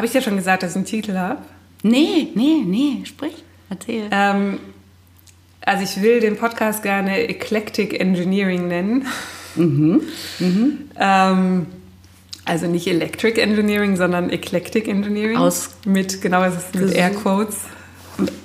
habe ich dir schon gesagt, dass ich einen Titel habe? Nee, nee, nee, sprich, erzähl. Ähm, also ich will den Podcast gerne Eclectic Engineering nennen. Mhm. Mhm. ähm, also nicht Electric Engineering, sondern Eclectic Engineering. Aus mit, genau, es ist mit Airquotes.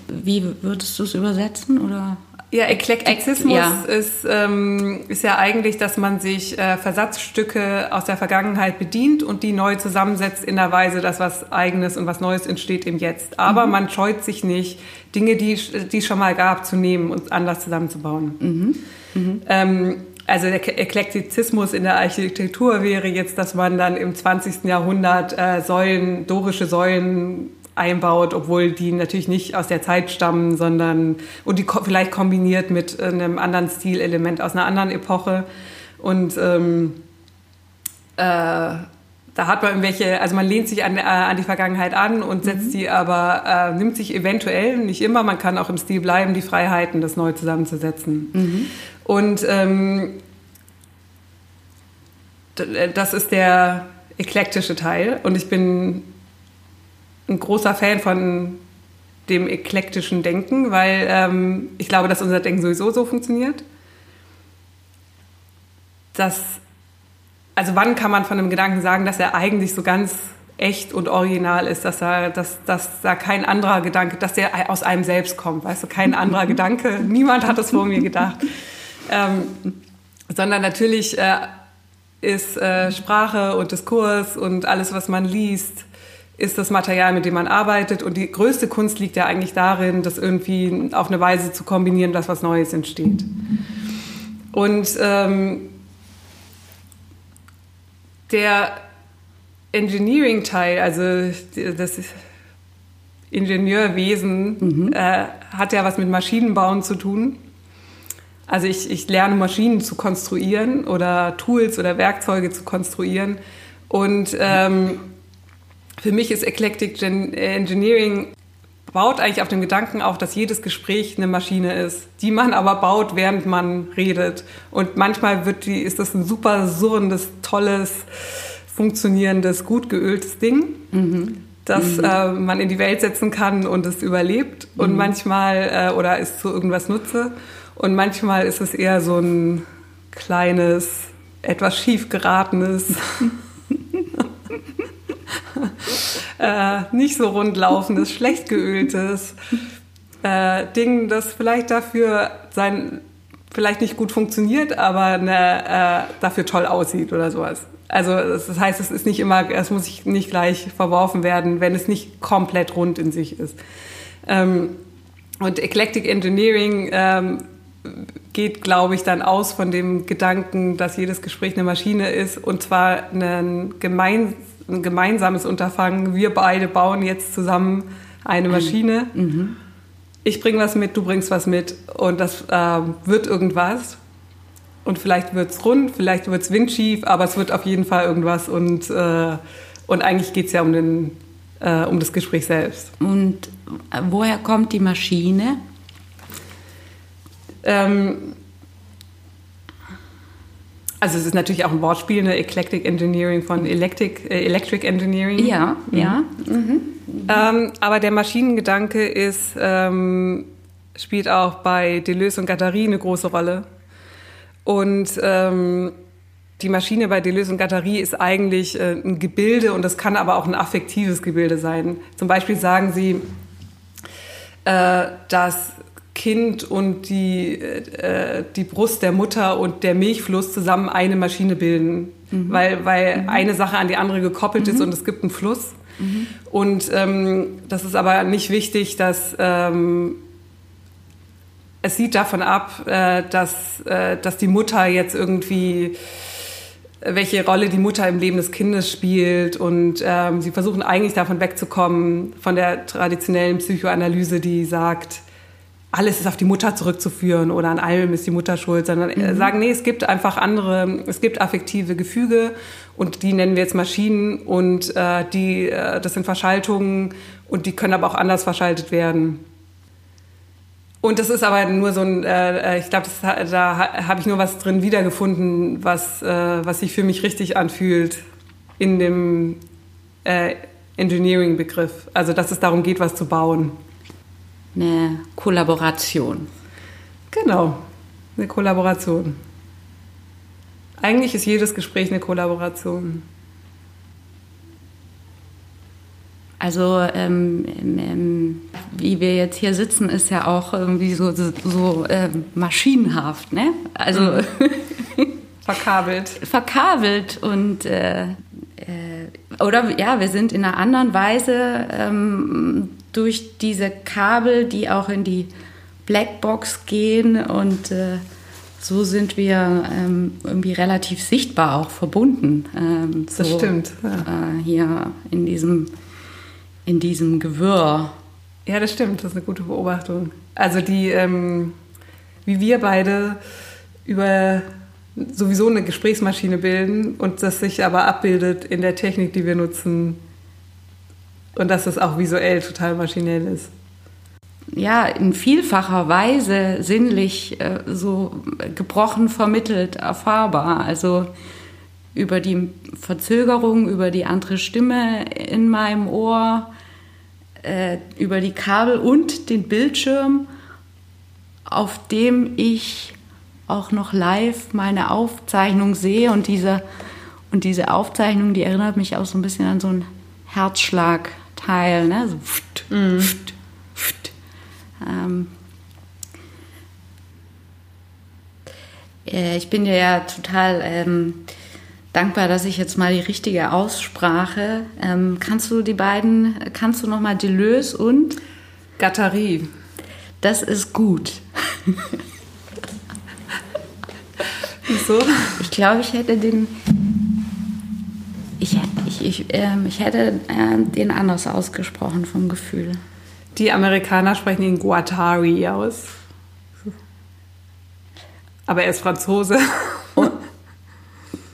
Wie würdest du es übersetzen? Oder? Ja, Eklektizismus ja. Ist, ähm, ist ja eigentlich, dass man sich äh, Versatzstücke aus der Vergangenheit bedient und die neu zusammensetzt in der Weise, dass was Eigenes und was Neues entsteht im Jetzt. Aber mhm. man scheut sich nicht, Dinge, die, die es schon mal gab, zu nehmen und anders zusammenzubauen. Mhm. Mhm. Ähm, also der Eklektizismus in der Architektur wäre jetzt, dass man dann im 20. Jahrhundert äh, Säulen, dorische Säulen einbaut, obwohl die natürlich nicht aus der Zeit stammen, sondern und die vielleicht kombiniert mit einem anderen Stilelement aus einer anderen Epoche. Und ähm, äh, da hat man irgendwelche, also man lehnt sich an, äh, an die Vergangenheit an und setzt mhm. die aber, äh, nimmt sich eventuell, nicht immer, man kann auch im Stil bleiben, die Freiheiten, das neu zusammenzusetzen. Mhm. Und ähm, äh, das ist der eklektische Teil und ich bin ein großer Fan von dem eklektischen Denken, weil ähm, ich glaube, dass unser Denken sowieso so funktioniert. Dass, also wann kann man von einem Gedanken sagen, dass er eigentlich so ganz echt und original ist, dass da, dass, dass da kein anderer Gedanke, dass der aus einem selbst kommt, weißt du, kein anderer Gedanke, niemand hat es vor mir gedacht, ähm, sondern natürlich äh, ist äh, Sprache und Diskurs und alles, was man liest, ist das Material, mit dem man arbeitet. Und die größte Kunst liegt ja eigentlich darin, das irgendwie auf eine Weise zu kombinieren, dass was Neues entsteht. Und ähm, der Engineering-Teil, also das Ingenieurwesen, mhm. äh, hat ja was mit Maschinenbauen zu tun. Also ich, ich lerne Maschinen zu konstruieren oder Tools oder Werkzeuge zu konstruieren. Und ähm, für mich ist Eclectic Engineering baut eigentlich auf dem Gedanken auch, dass jedes Gespräch eine Maschine ist, die man aber baut, während man redet. Und manchmal wird die, ist das ein super surrendes, tolles, funktionierendes, gut geöltes Ding, mhm. das mhm. Äh, man in die Welt setzen kann und es überlebt. Und mhm. manchmal, äh, oder ist zu irgendwas nutze. Und manchmal ist es eher so ein kleines, etwas schief geratenes äh, nicht so rundlaufendes, schlecht geöltes äh, Ding, das vielleicht dafür sein, vielleicht nicht gut funktioniert, aber eine, äh, dafür toll aussieht oder sowas. Also das heißt, es ist nicht immer, es muss nicht gleich verworfen werden, wenn es nicht komplett rund in sich ist. Ähm, und Eclectic Engineering ähm, geht, glaube ich, dann aus von dem Gedanken, dass jedes Gespräch eine Maschine ist und zwar ein gemeinsames ein gemeinsames Unterfangen. Wir beide bauen jetzt zusammen eine Maschine. Mhm. Ich bringe was mit, du bringst was mit und das äh, wird irgendwas. Und vielleicht wird es rund, vielleicht wird es windschief, aber es wird auf jeden Fall irgendwas. Und, äh, und eigentlich geht es ja um, den, äh, um das Gespräch selbst. Und woher kommt die Maschine? Ähm, also es ist natürlich auch ein Wortspiel, eine Eclectic Engineering von Electric, äh, Electric Engineering. Ja, mhm. ja. Mhm. Ähm, aber der Maschinengedanke ist, ähm, spielt auch bei Deleuze und Guattari eine große Rolle. Und ähm, die Maschine bei Deleuze und Guattari ist eigentlich äh, ein Gebilde und das kann aber auch ein affektives Gebilde sein. Zum Beispiel sagen sie, äh, dass Kind und die, äh, die Brust der Mutter und der Milchfluss zusammen eine Maschine bilden, mhm. weil, weil mhm. eine Sache an die andere gekoppelt mhm. ist und es gibt einen Fluss. Mhm. Und ähm, das ist aber nicht wichtig, dass ähm, es sieht davon ab, äh, dass, äh, dass die Mutter jetzt irgendwie welche Rolle die Mutter im Leben des Kindes spielt. Und ähm, sie versuchen eigentlich davon wegzukommen, von der traditionellen Psychoanalyse, die sagt, alles ist auf die Mutter zurückzuführen oder an allem ist die Mutter schuld, sondern äh, mhm. sagen, nee, es gibt einfach andere, es gibt affektive Gefüge und die nennen wir jetzt Maschinen und äh, die, äh, das sind Verschaltungen und die können aber auch anders verschaltet werden. Und das ist aber nur so ein, äh, äh ich glaube, da habe ich nur was drin wiedergefunden, was, äh, was sich für mich richtig anfühlt in dem, Engineering-Begriff. Also dass es darum geht, was zu bauen. Eine Kollaboration. Genau, eine Kollaboration. Eigentlich ist jedes Gespräch eine Kollaboration. Also ähm, ähm, wie wir jetzt hier sitzen, ist ja auch irgendwie so, so, so äh, maschinenhaft, ne? Also mhm. verkabelt. verkabelt und äh, äh, oder ja, wir sind in einer anderen Weise ähm, durch diese Kabel, die auch in die Blackbox gehen und äh, so sind wir ähm, irgendwie relativ sichtbar auch verbunden. Ähm, das so, stimmt. Ja. Äh, hier in diesem, in diesem Gewirr. Ja, das stimmt. Das ist eine gute Beobachtung. Also die, ähm, wie wir beide über sowieso eine Gesprächsmaschine bilden und das sich aber abbildet in der Technik, die wir nutzen und dass es auch visuell total maschinell ist. Ja, in vielfacher Weise sinnlich äh, so gebrochen vermittelt erfahrbar. Also über die Verzögerung, über die andere Stimme in meinem Ohr, äh, über die Kabel und den Bildschirm, auf dem ich auch noch live meine Aufzeichnung sehe und diese, und diese Aufzeichnung, die erinnert mich auch so ein bisschen an so einen Herzschlagteil, ne? so pft, mm. pft, pft. Ähm, äh, ich bin dir ja total ähm, dankbar, dass ich jetzt mal die richtige Aussprache. Ähm, kannst du die beiden, kannst du noch mal Deleuze und Gattari? Das ist gut. Wieso? Ich glaube, ich hätte den. Ich, ich, ich, äh, ich hätte äh, den anders ausgesprochen vom Gefühl. Die Amerikaner sprechen ihn Guattari aus. Aber er ist Franzose.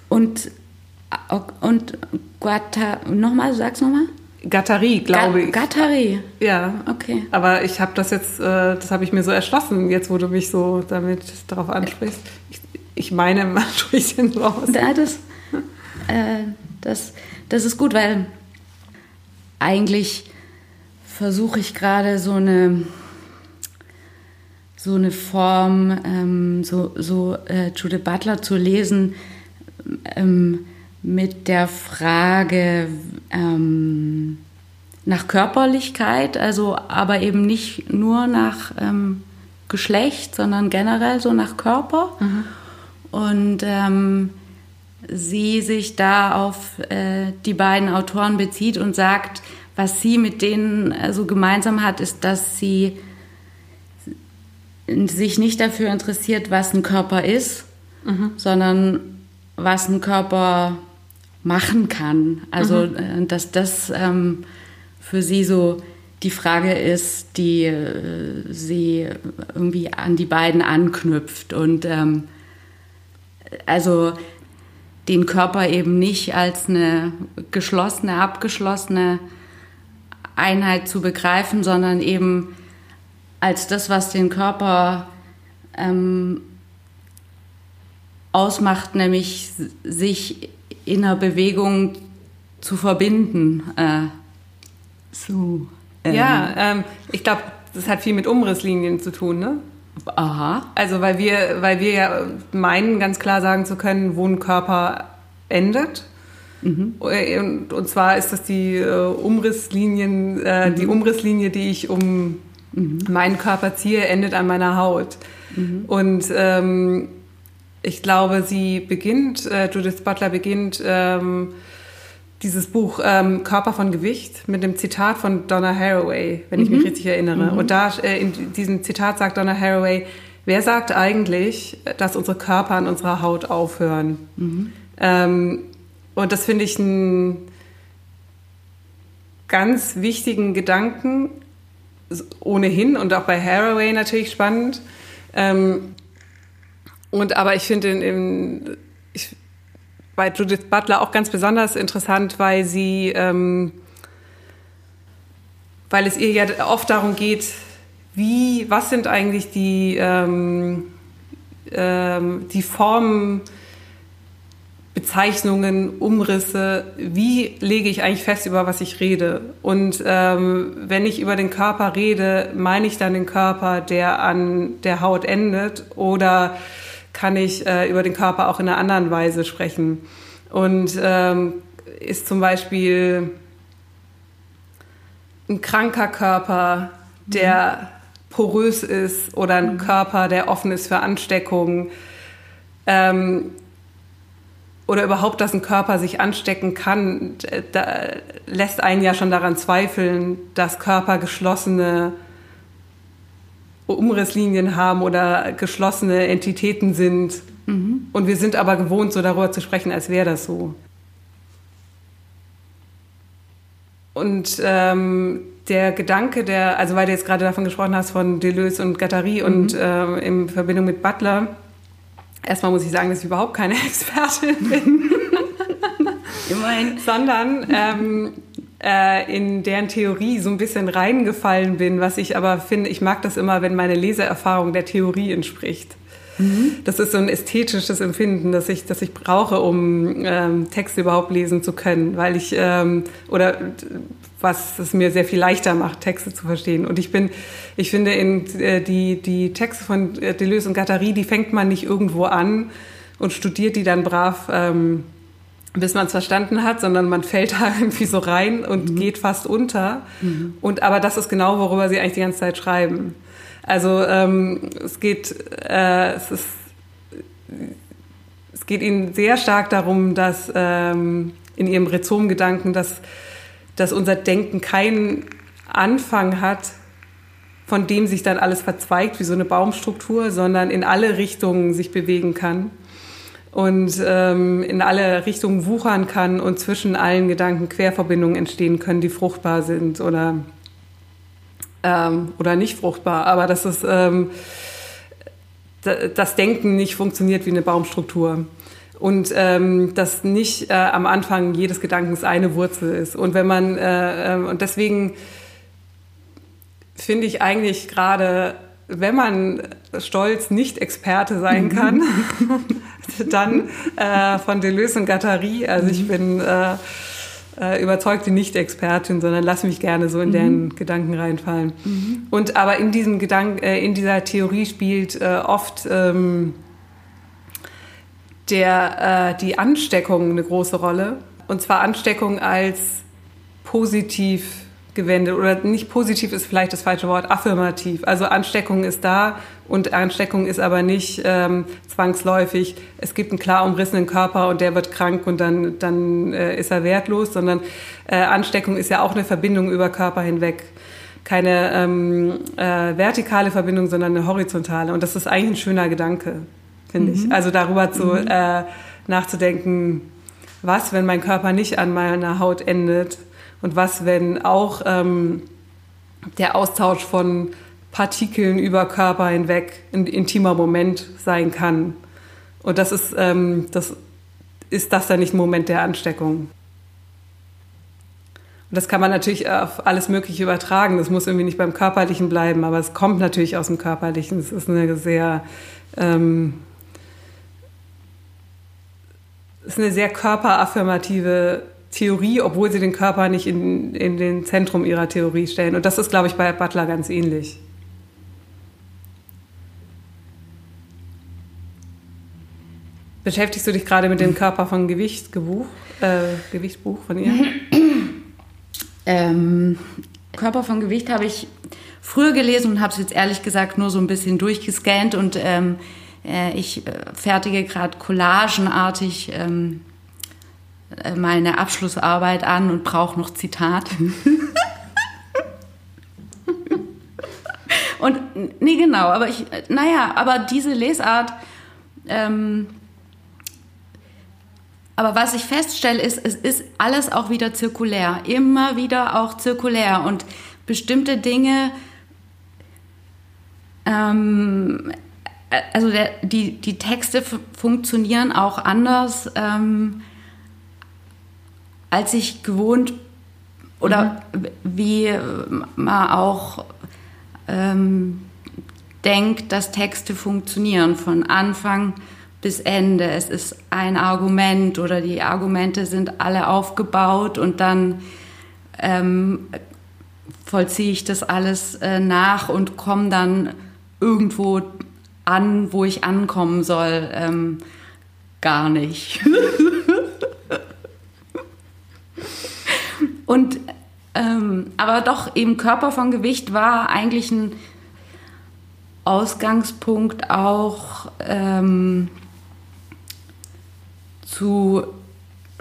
Und, und, und Guatta, nochmal, sag's nochmal. Gattari, glaube ich. Gattari. Ja. Okay. Aber ich habe das jetzt, äh, das habe ich mir so erschlossen, jetzt wo du mich so damit darauf ansprichst. Ich, ich meine, man spricht ihn so aus. Ja, das, äh, das, das ist gut, weil eigentlich versuche ich gerade so eine so eine Form, ähm, so, so äh, Judith Butler zu lesen ähm, mit der Frage ähm, nach Körperlichkeit, also aber eben nicht nur nach ähm, Geschlecht, sondern generell so nach Körper. Mhm. Und ähm, sie sich da auf äh, die beiden Autoren bezieht und sagt, was sie mit denen äh, so gemeinsam hat, ist, dass sie sich nicht dafür interessiert, was ein Körper ist, mhm. sondern was ein Körper machen kann. Also, mhm. Äh, dass das ähm, für sie so die Frage ist, die äh, sie irgendwie an die beiden anknüpft. Und ähm, also den Körper eben nicht als eine geschlossene, abgeschlossene Einheit zu begreifen, sondern eben als das, was den Körper ähm, ausmacht, nämlich sich in einer Bewegung zu verbinden. Äh, so. Ähm. Ja, ähm, ich glaube, das hat viel mit Umrisslinien zu tun, ne? Aha. Also weil wir, weil wir ja meinen, ganz klar sagen zu können, wo ein Körper endet Mhm. Und, und, zwar ist das die äh, Umrisslinien, äh, mhm. die Umrisslinie, die ich um mhm. meinen Körper ziehe, endet an meiner Haut. Mhm. Und ähm, ich glaube, sie beginnt, äh, Judith Butler beginnt ähm, dieses Buch ähm, Körper von Gewicht mit dem Zitat von Donna Haraway, wenn ich mich mhm. richtig erinnere. Mhm. Und da äh, in diesem Zitat sagt Donna Haraway, wer sagt eigentlich, dass unsere Körper an unserer Haut aufhören? Mhm. Ähm, und das finde ich einen ganz wichtigen Gedanken, ohnehin und auch bei Haraway natürlich spannend. Ähm, und aber ich finde bei Judith Butler auch ganz besonders interessant, weil sie, ähm, weil es ihr ja oft darum geht, wie, was sind eigentlich die, ähm, ähm, die Formen Bezeichnungen, Umrisse, wie lege ich eigentlich fest, über was ich rede. Und ähm, wenn ich über den Körper rede, meine ich dann den Körper, der an der Haut endet oder kann ich äh, über den Körper auch in einer anderen Weise sprechen. Und ähm, ist zum Beispiel ein kranker Körper, der mhm. porös ist oder ein mhm. Körper, der offen ist für Ansteckungen. Ähm, oder überhaupt, dass ein Körper sich anstecken kann, da lässt einen ja schon daran zweifeln, dass Körper geschlossene Umrisslinien haben oder geschlossene Entitäten sind. Mhm. Und wir sind aber gewohnt, so darüber zu sprechen, als wäre das so. Und ähm, der Gedanke, der, also weil du jetzt gerade davon gesprochen hast, von Deleuze und Gattari mhm. und äh, in Verbindung mit Butler, Erstmal muss ich sagen, dass ich überhaupt keine Expertin bin. Immerhin. Sondern ähm, äh, in deren Theorie so ein bisschen reingefallen bin, was ich aber finde, ich mag das immer, wenn meine Leseerfahrung der Theorie entspricht. Mhm. Das ist so ein ästhetisches Empfinden, das ich, das ich brauche, um ähm, Texte überhaupt lesen zu können, weil ich ähm, oder was es mir sehr viel leichter macht, Texte zu verstehen. Und ich bin, ich finde, in, äh, die, die Texte von äh, Deleuze und Guattari, die fängt man nicht irgendwo an und studiert die dann brav, ähm, bis man es verstanden hat, sondern man fällt da irgendwie so rein und mhm. geht fast unter. Mhm. Und aber das ist genau, worüber sie eigentlich die ganze Zeit schreiben. Also ähm, es geht, äh, es ist, es geht ihnen sehr stark darum, dass ähm, in ihrem Rhizom-Gedanken, dass, dass unser Denken keinen Anfang hat, von dem sich dann alles verzweigt wie so eine Baumstruktur, sondern in alle Richtungen sich bewegen kann und ähm, in alle Richtungen wuchern kann und zwischen allen Gedanken Querverbindungen entstehen können, die fruchtbar sind oder ähm, oder nicht fruchtbar, aber dass es ähm, das Denken nicht funktioniert wie eine Baumstruktur und ähm, dass nicht äh, am Anfang jedes Gedankens eine Wurzel ist. Und wenn man äh, äh, und deswegen finde ich eigentlich gerade, wenn man stolz nicht Experte sein mhm. kann, dann äh, von Deleuze und Gattari. Also ich mhm. bin äh, äh, überzeugte Nicht-Expertin, sondern lass mich gerne so in mhm. deren Gedanken reinfallen. Mhm. Und aber in diesem Gedanken, äh, in dieser Theorie spielt äh, oft ähm, der, äh, die Ansteckung eine große Rolle. Und zwar Ansteckung als positiv gewendet oder nicht positiv ist vielleicht das falsche Wort, affirmativ. Also Ansteckung ist da und Ansteckung ist aber nicht ähm, zwangsläufig, es gibt einen klar umrissenen Körper und der wird krank und dann, dann äh, ist er wertlos, sondern äh, Ansteckung ist ja auch eine Verbindung über Körper hinweg. Keine ähm, äh, vertikale Verbindung, sondern eine horizontale. Und das ist eigentlich ein schöner Gedanke, finde mhm. ich. Also darüber zu mhm. äh, nachzudenken, was, wenn mein Körper nicht an meiner Haut endet, und was, wenn auch ähm, der Austausch von Partikeln über Körper hinweg ein intimer Moment sein kann. Und das ist, ähm, das ist das dann nicht ein Moment der Ansteckung. Und das kann man natürlich auf alles Mögliche übertragen. Das muss irgendwie nicht beim Körperlichen bleiben, aber es kommt natürlich aus dem Körperlichen. Es ist eine sehr, ähm, ist eine sehr körperaffirmative Theorie, obwohl sie den Körper nicht in, in den Zentrum ihrer Theorie stellen. Und das ist, glaube ich, bei Butler ganz ähnlich. Beschäftigst du dich gerade mit dem Körper von Gewicht, Gebuch, äh, Gewichtsbuch von ihr? Ähm, Körper von Gewicht habe ich früher gelesen und habe es jetzt ehrlich gesagt nur so ein bisschen durchgescannt und ähm, äh, ich äh, fertige gerade collagenartig ähm, äh, meine Abschlussarbeit an und brauche noch Zitat. und nee, genau, aber ich, naja, aber diese Lesart, ähm, aber was ich feststelle, ist, es ist alles auch wieder zirkulär, immer wieder auch zirkulär und bestimmte Dinge, ähm, also der, die, die Texte funktionieren auch anders. Ähm, als ich gewohnt oder mhm. wie man auch ähm, denkt, dass Texte funktionieren von Anfang bis Ende. Es ist ein Argument oder die Argumente sind alle aufgebaut und dann ähm, vollziehe ich das alles äh, nach und komme dann irgendwo an, wo ich ankommen soll. Ähm, gar nicht. und ähm, aber doch eben Körper von Gewicht war eigentlich ein Ausgangspunkt auch ähm, zu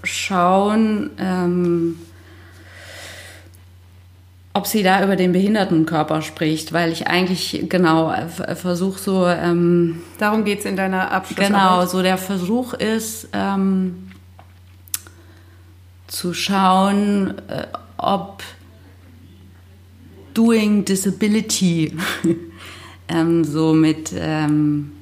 schauen, ähm, ob sie da über den Behindertenkörper spricht, weil ich eigentlich genau versuche so. Ähm, Darum geht es in deiner Abschlussarbeit. Genau, so der Versuch ist ähm, zu schauen, äh, ob Doing Disability ähm, so mit ähm,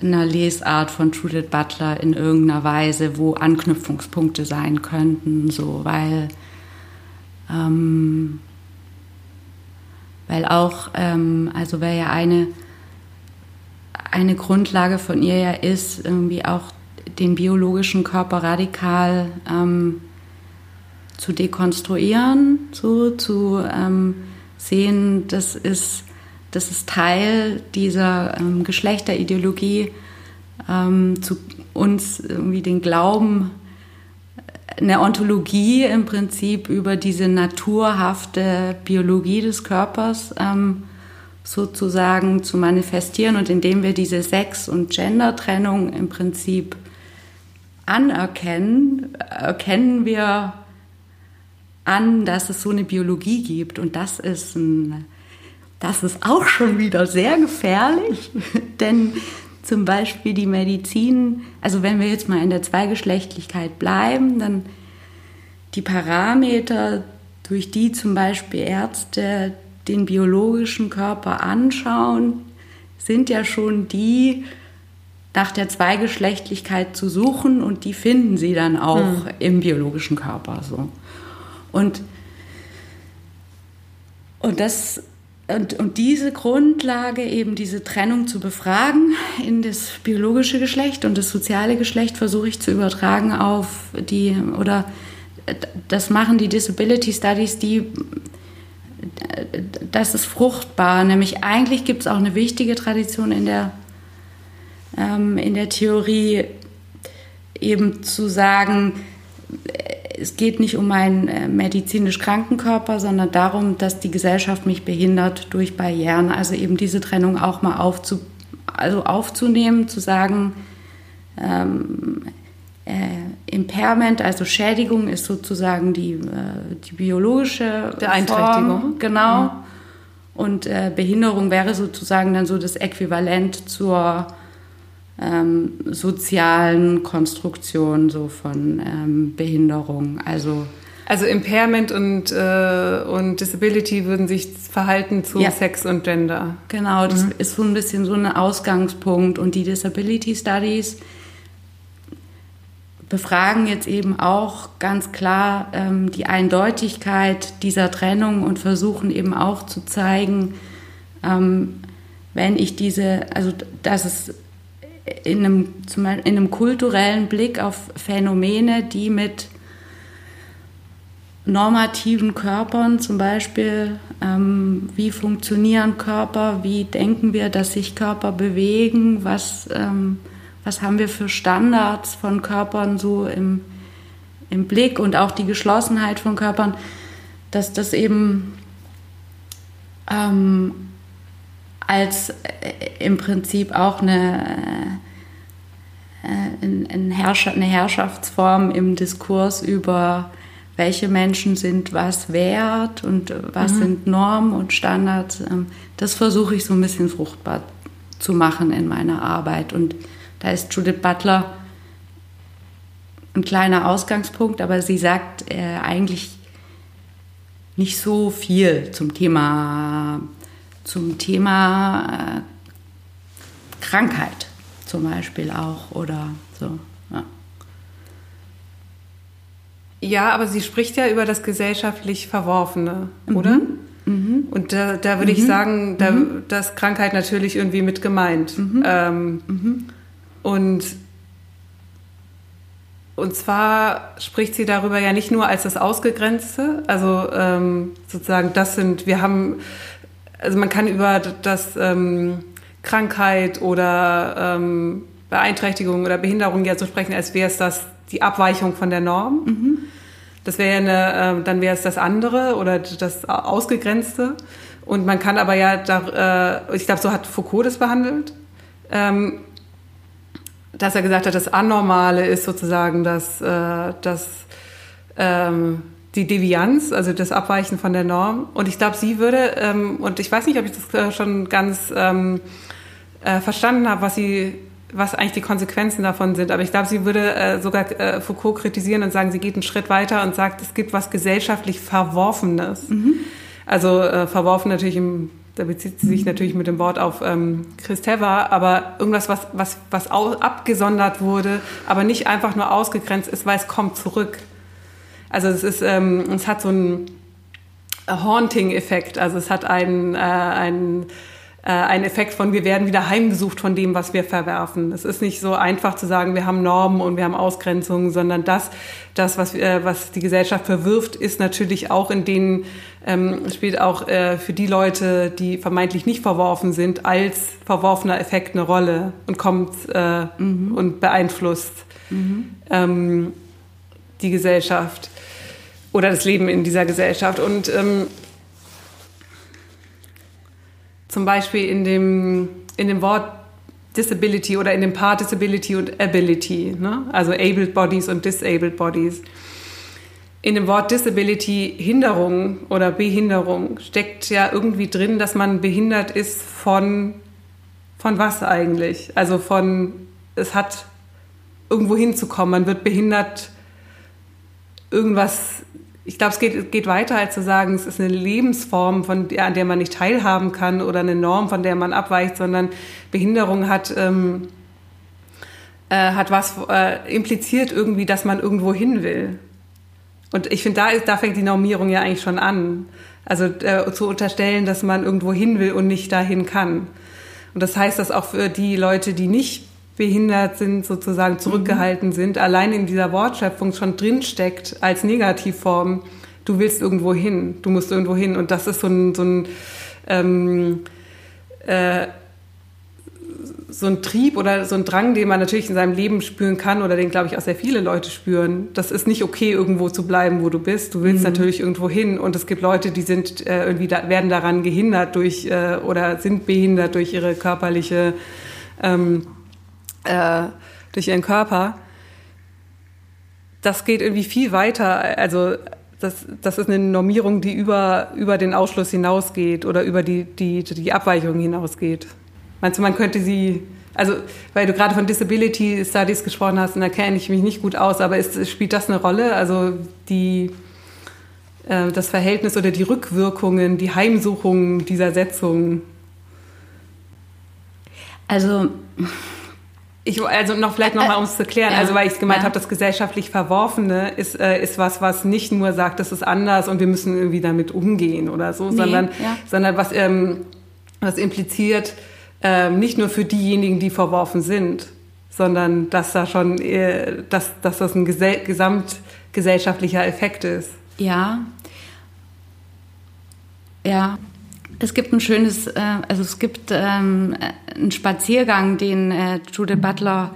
einer Lesart von Judith Butler in irgendeiner Weise, wo Anknüpfungspunkte sein könnten, so weil ähm, weil auch, ähm, also weil ja eine, eine Grundlage von ihr ja ist, irgendwie auch den biologischen Körper radikal ähm, zu dekonstruieren, so zu ähm, sehen, das ist, das ist Teil dieser ähm, Geschlechterideologie, ähm, zu uns irgendwie den Glauben eine Ontologie im Prinzip über diese naturhafte Biologie des Körpers ähm, sozusagen zu manifestieren und indem wir diese Sex- und Gender-Trennung im Prinzip anerkennen, erkennen wir an, dass es so eine Biologie gibt. Und das ist ein das ist auch schon wieder sehr gefährlich, denn zum Beispiel die Medizin, also wenn wir jetzt mal in der Zweigeschlechtlichkeit bleiben, dann die Parameter, durch die zum Beispiel Ärzte den biologischen Körper anschauen, sind ja schon die, nach der Zweigeschlechtlichkeit zu suchen und die finden sie dann auch hm. im biologischen Körper so. Und, und das und, und diese Grundlage, eben diese Trennung zu befragen in das biologische Geschlecht und das soziale Geschlecht, versuche ich zu übertragen auf die, oder das machen die Disability Studies, die, das ist fruchtbar. Nämlich eigentlich gibt es auch eine wichtige Tradition in der, ähm, in der Theorie, eben zu sagen, es geht nicht um meinen äh, medizinisch kranken Körper, sondern darum, dass die Gesellschaft mich behindert durch Barrieren. Also eben diese Trennung auch mal aufzu, also aufzunehmen, zu sagen, ähm, äh, Impairment, also Schädigung, ist sozusagen die, äh, die biologische Beeinträchtigung. Form, genau. Mhm. Und äh, Behinderung wäre sozusagen dann so das Äquivalent zur ähm, sozialen Konstruktion so von ähm, Behinderung. Also also Impairment und, äh, und Disability würden sich verhalten zu ja. Sex und Gender. Genau, das mhm. ist so ein bisschen so ein Ausgangspunkt. Und die Disability Studies befragen jetzt eben auch ganz klar ähm, die Eindeutigkeit dieser Trennung und versuchen eben auch zu zeigen, ähm, wenn ich diese, also dass es in einem, in einem kulturellen Blick auf Phänomene, die mit normativen Körpern zum Beispiel, ähm, wie funktionieren Körper, wie denken wir, dass sich Körper bewegen, was, ähm, was haben wir für Standards von Körpern so im, im Blick und auch die Geschlossenheit von Körpern, dass das eben ähm, als äh, im Prinzip auch eine, äh, eine, Herrschaftsform im Diskurs über welche Menschen sind was wert und was mhm. sind Normen und Standards. Ähm, das versuche ich so ein bisschen fruchtbar zu machen in meiner Arbeit. Und da ist Judith Butler ein kleiner Ausgangspunkt, aber sie sagt äh, eigentlich nicht so viel zum Thema zum Thema äh, Krankheit zum Beispiel auch oder so. Ja. ja. aber sie spricht ja über das gesellschaftlich Verworfene, mhm. oder? Mhm. Und da, da würde mhm. ich sagen, da, mhm. ist Krankheit natürlich irgendwie mit gemeint. Mhm. Ähm, mhm. und und zwar spricht sie darüber ja nicht nur als das Ausgegrenzte, also ähm, sozusagen das sind, wir haben, also man kann über das ähm, Krankheit oder ähm, Beeinträchtigung oder Behinderung ja so sprechen, als wäre es das die Abweichung von der Norm. Mhm. Das wäre ja eine, äh, dann wäre es das andere oder das Ausgegrenzte. Und man kann aber ja, da, äh, ich glaube, so hat Foucault das behandelt, ähm, dass er gesagt hat, das Anormale ist sozusagen das, äh, das ähm, die Devianz, also das Abweichen von der Norm. Und ich glaube, sie würde, ähm, und ich weiß nicht, ob ich das äh, schon ganz ähm, äh, verstanden habe, was sie was eigentlich die Konsequenzen davon sind. Aber ich glaube, sie würde äh, sogar äh, Foucault kritisieren und sagen, sie geht einen Schritt weiter und sagt, es gibt was gesellschaftlich Verworfenes. Mhm. Also äh, verworfen natürlich im da bezieht sie sich natürlich mit dem Wort auf ähm, Christeva, aber irgendwas, was, was, was abgesondert wurde, aber nicht einfach nur ausgegrenzt ist, weil es kommt zurück. Also es ist, ähm, es hat so einen Haunting-Effekt, also es hat einen, äh, einen äh, ein Effekt von, wir werden wieder heimgesucht von dem, was wir verwerfen. Es ist nicht so einfach zu sagen, wir haben Normen und wir haben Ausgrenzungen, sondern das, das was, äh, was die Gesellschaft verwirft, ist natürlich auch in denen, ähm, spielt auch äh, für die Leute, die vermeintlich nicht verworfen sind, als verworfener Effekt eine Rolle und kommt äh, mhm. und beeinflusst mhm. ähm, die Gesellschaft oder das Leben in dieser Gesellschaft. Und ähm, zum Beispiel in dem, in dem Wort Disability oder in dem Paar Disability und Ability, ne? also Abled Bodies und Disabled Bodies. In dem Wort Disability Hinderung oder Behinderung steckt ja irgendwie drin, dass man behindert ist von, von was eigentlich? Also von, es hat irgendwo hinzukommen, man wird behindert, irgendwas ich glaube, es geht, geht weiter, als zu sagen, es ist eine Lebensform, von der, an der man nicht teilhaben kann oder eine Norm, von der man abweicht, sondern Behinderung hat, ähm, äh, hat was äh, impliziert irgendwie, dass man irgendwo hin will. Und ich finde, da, da fängt die Normierung ja eigentlich schon an. Also äh, zu unterstellen, dass man irgendwo hin will und nicht dahin kann. Und das heißt, dass auch für die Leute, die nicht behindert sind, sozusagen zurückgehalten mhm. sind, allein in dieser Wortschöpfung schon drinsteckt als Negativform, du willst irgendwo hin, du musst irgendwo hin. Und das ist so ein, so ein, ähm, äh, so ein Trieb oder so ein Drang, den man natürlich in seinem Leben spüren kann oder den, glaube ich, auch sehr viele Leute spüren. Das ist nicht okay, irgendwo zu bleiben, wo du bist. Du willst mhm. natürlich irgendwo hin. Und es gibt Leute, die sind äh, irgendwie da, werden daran gehindert durch äh, oder sind behindert durch ihre körperliche ähm, äh, durch ihren Körper, das geht irgendwie viel weiter. Also das, das ist eine Normierung, die über, über den Ausschluss hinausgeht oder über die, die, die Abweichung hinausgeht. Meinst du, man könnte sie, also weil du gerade von Disability Studies gesprochen hast, und da kenne ich mich nicht gut aus, aber ist, spielt das eine Rolle? Also die, äh, das Verhältnis oder die Rückwirkungen, die Heimsuchungen dieser Setzung? Also ich, also noch vielleicht nochmal, um es zu klären, ja, also weil ich gemeint ja. habe, das gesellschaftlich Verworfene ist, äh, ist was, was nicht nur sagt, das ist anders und wir müssen irgendwie damit umgehen oder so, nee, sondern, ja. sondern was, ähm, was impliziert, ähm, nicht nur für diejenigen, die verworfen sind, sondern dass da schon, äh, dass, dass das ein gesell gesamtgesellschaftlicher Effekt ist. Ja. Ja. Es gibt ein schönes, äh, also es gibt ähm, einen Spaziergang, den äh, Judith Butler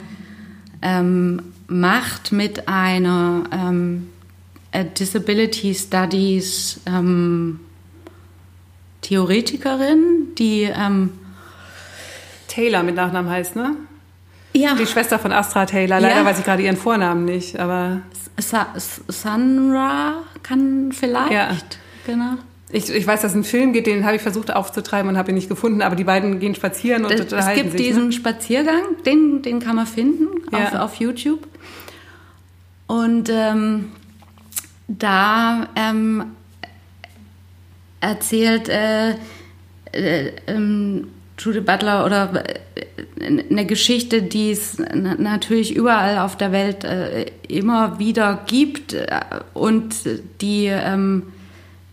ähm, macht mit einer ähm, Disability Studies ähm, Theoretikerin, die ähm, Taylor mit Nachnamen heißt, ne? Ja. Die Schwester von Astra Taylor. Leider ja. weiß ich gerade ihren Vornamen nicht, aber. Sa Sanra kann vielleicht. Ja. Genau. Ich, ich weiß, dass es einen Film geht, den habe ich versucht aufzutreiben und habe ihn nicht gefunden, aber die beiden gehen spazieren und unterhalten sich. Es gibt sich, diesen ne? Spaziergang, den, den kann man finden ja. auf, auf YouTube. Und ähm, da ähm, erzählt äh, äh, ähm, Judith Butler oder äh, eine Geschichte, die es natürlich überall auf der Welt äh, immer wieder gibt äh, und die ähm,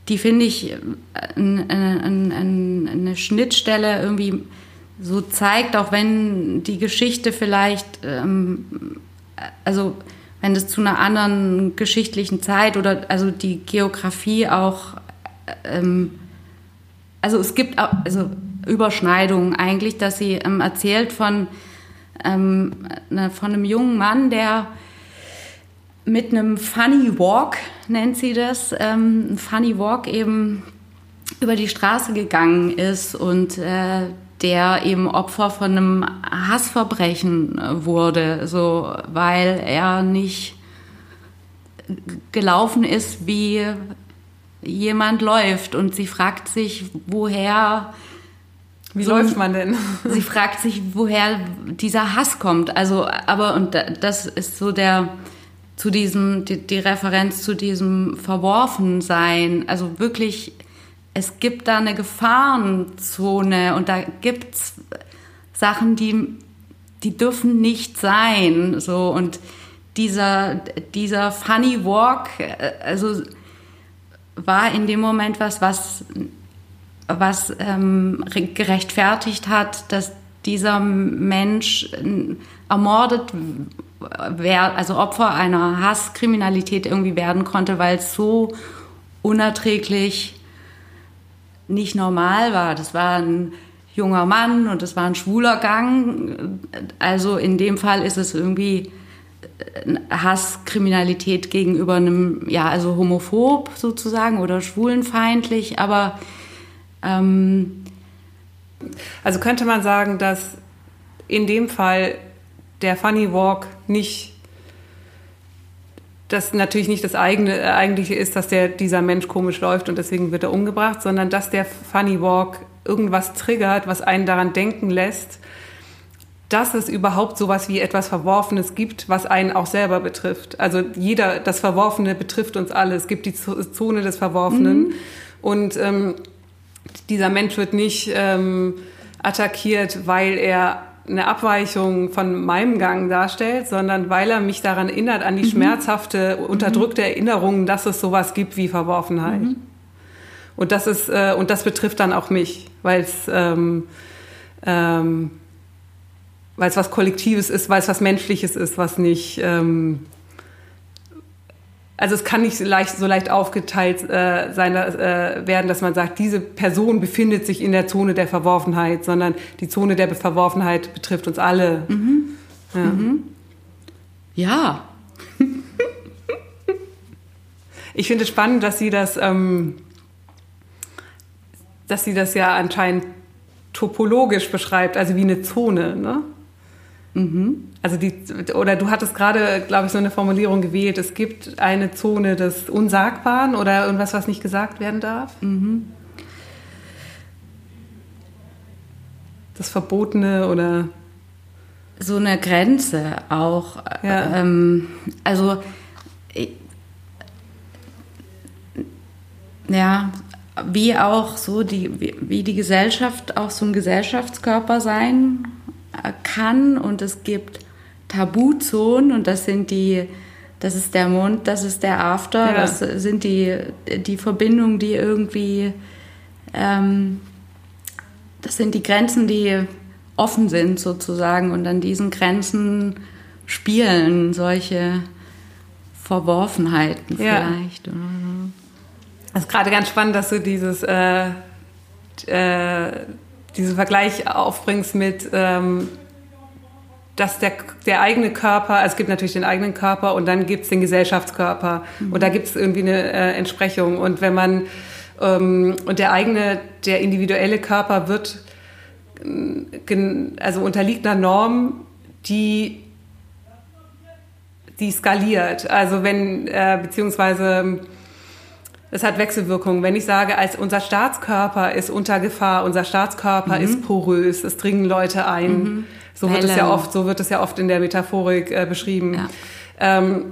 die finde ich eine, eine, eine Schnittstelle irgendwie so zeigt, auch wenn die Geschichte vielleicht, ähm, also wenn es zu einer anderen geschichtlichen Zeit oder also die Geografie auch, ähm, also es gibt also Überschneidungen eigentlich, dass sie ähm, erzählt von, ähm, von einem jungen Mann, der mit einem Funny Walk, nennt sie das, ähm, ein Funny Walk eben über die Straße gegangen ist und äh, der eben Opfer von einem Hassverbrechen äh, wurde, so weil er nicht gelaufen ist, wie jemand läuft und sie fragt sich, woher wie so, läuft man denn? Sie fragt sich, woher dieser Hass kommt. Also, aber und das ist so der zu diesem die, die Referenz zu diesem Verworfensein. Also wirklich es gibt da eine Gefahrenzone und da gibt's Sachen, die, die dürfen nicht sein. So und dieser, dieser Funny Walk, äh, also war in dem Moment was, was, was ähm, gerechtfertigt hat, dass dieser Mensch ermordet wer, also Opfer einer Hasskriminalität irgendwie werden konnte, weil es so unerträglich nicht normal war. Das war ein junger Mann und das war ein schwuler Gang. Also in dem Fall ist es irgendwie Hasskriminalität gegenüber einem, ja, also homophob sozusagen oder schwulenfeindlich, aber ähm also könnte man sagen, dass in dem Fall der Funny Walk nicht dass natürlich nicht das eigene, äh, eigentliche ist, dass der, dieser Mensch komisch läuft und deswegen wird er umgebracht, sondern dass der Funny Walk irgendwas triggert, was einen daran denken lässt, dass es überhaupt sowas wie etwas Verworfenes gibt, was einen auch selber betrifft. Also jeder, das Verworfene betrifft uns alle. Es gibt die Zone des Verworfenen mhm. und ähm, dieser Mensch wird nicht ähm, attackiert, weil er eine Abweichung von meinem Gang darstellt, sondern weil er mich daran erinnert, an die mhm. schmerzhafte, unterdrückte mhm. Erinnerung, dass es sowas gibt wie Verworfenheit. Mhm. Und das ist, äh, und das betrifft dann auch mich, weil es, ähm, ähm, weil es was Kollektives ist, weil es was Menschliches ist, was nicht, ähm, also es kann nicht leicht, so leicht aufgeteilt äh, sein äh, werden, dass man sagt, diese Person befindet sich in der Zone der Verworfenheit, sondern die Zone der Verworfenheit betrifft uns alle. Mhm. Ja. Mhm. ja. ich finde es spannend, dass Sie das, ähm, dass Sie das ja anscheinend topologisch beschreibt, also wie eine Zone. Ne? Mhm. Also die, oder du hattest gerade, glaube ich, so eine Formulierung gewählt, es gibt eine Zone des Unsagbaren oder irgendwas, was nicht gesagt werden darf. Mhm. Das Verbotene oder so eine Grenze auch. Ja. Ähm, also ja, wie auch so die, wie, wie die Gesellschaft auch so ein Gesellschaftskörper sein kann und es gibt Tabuzonen und das sind die, das ist der Mund, das ist der After, ja. das sind die, die Verbindungen, die irgendwie, ähm, das sind die Grenzen, die offen sind sozusagen und an diesen Grenzen spielen solche Verworfenheiten ja. vielleicht. Oder so. Das ist gerade ganz spannend, dass du dieses äh, äh, diesen Vergleich aufbringst mit, ähm, dass der, der eigene Körper, also es gibt natürlich den eigenen Körper und dann gibt es den Gesellschaftskörper mhm. und da gibt es irgendwie eine äh, Entsprechung und wenn man ähm, und der eigene, der individuelle Körper wird also unterliegt einer Norm, die die skaliert. Also wenn äh, beziehungsweise es hat Wechselwirkungen. Wenn ich sage, als unser Staatskörper ist unter Gefahr, unser Staatskörper mhm. ist porös, es dringen Leute ein. Mhm. So wird es ja oft, so wird es ja oft in der Metaphorik äh, beschrieben. Ja. Ähm,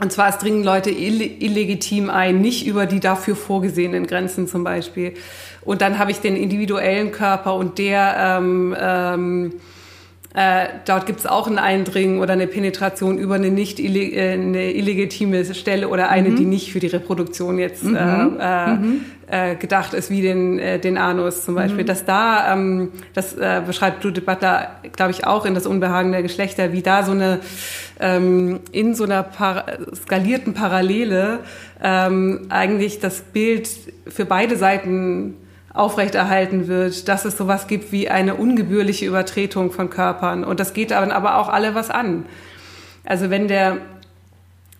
und zwar, es dringen Leute ill illegitim ein, nicht über die dafür vorgesehenen Grenzen zum Beispiel. Und dann habe ich den individuellen Körper und der ähm, ähm, Äh, dort gibt es auch ein Eindringen oder eine Penetration über eine nicht äh, eine illegitime Stelle oder eine, mhm. die nicht für die Reproduktion jetzt mhm. äh, mhm. äh, gedacht ist, wie den, äh, den Anus zum Beispiel. Mhm. Dass da, ähm, das äh, beschreibt Judith Butler, glaube ich, auch in das Unbehagen der Geschlechter, wie da so eine ähm, in so einer par skalierten Parallele ähm, eigentlich das Bild für beide Seiten aufrechterhalten wird, dass es sowas gibt wie eine ungebührliche Übertretung von Körpern. Und das geht dann aber auch alle was an. Also wenn der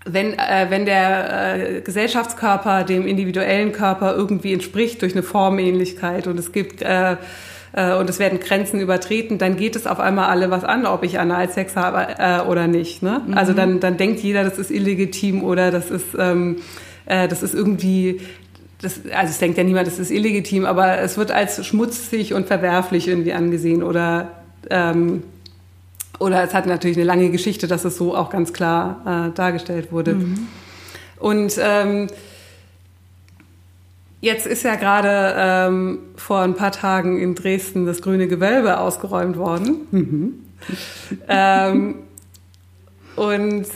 wenn, äh, wenn der äh, Gesellschaftskörper dem individuellen Körper irgendwie entspricht durch eine Formähnlichkeit und es gibt äh, äh, und es werden Grenzen übertreten, dann geht es auf einmal alle was an, ob ich Analsex habe äh, oder nicht. Ne? Mhm. Also dann, dann denkt jeder, das ist illegitim oder das ist, ähm, äh, das ist irgendwie das, also es denkt ja niemand, das ist illegitim, aber es wird als schmutzig und verwerflich irgendwie angesehen oder ähm, oder es hat natürlich eine lange Geschichte, dass es so auch ganz klar äh, dargestellt wurde. Mhm. Und ähm, jetzt ist ja gerade ähm, vor ein paar Tagen in Dresden das grüne Gewölbe ausgeräumt worden. Mhm. ähm, und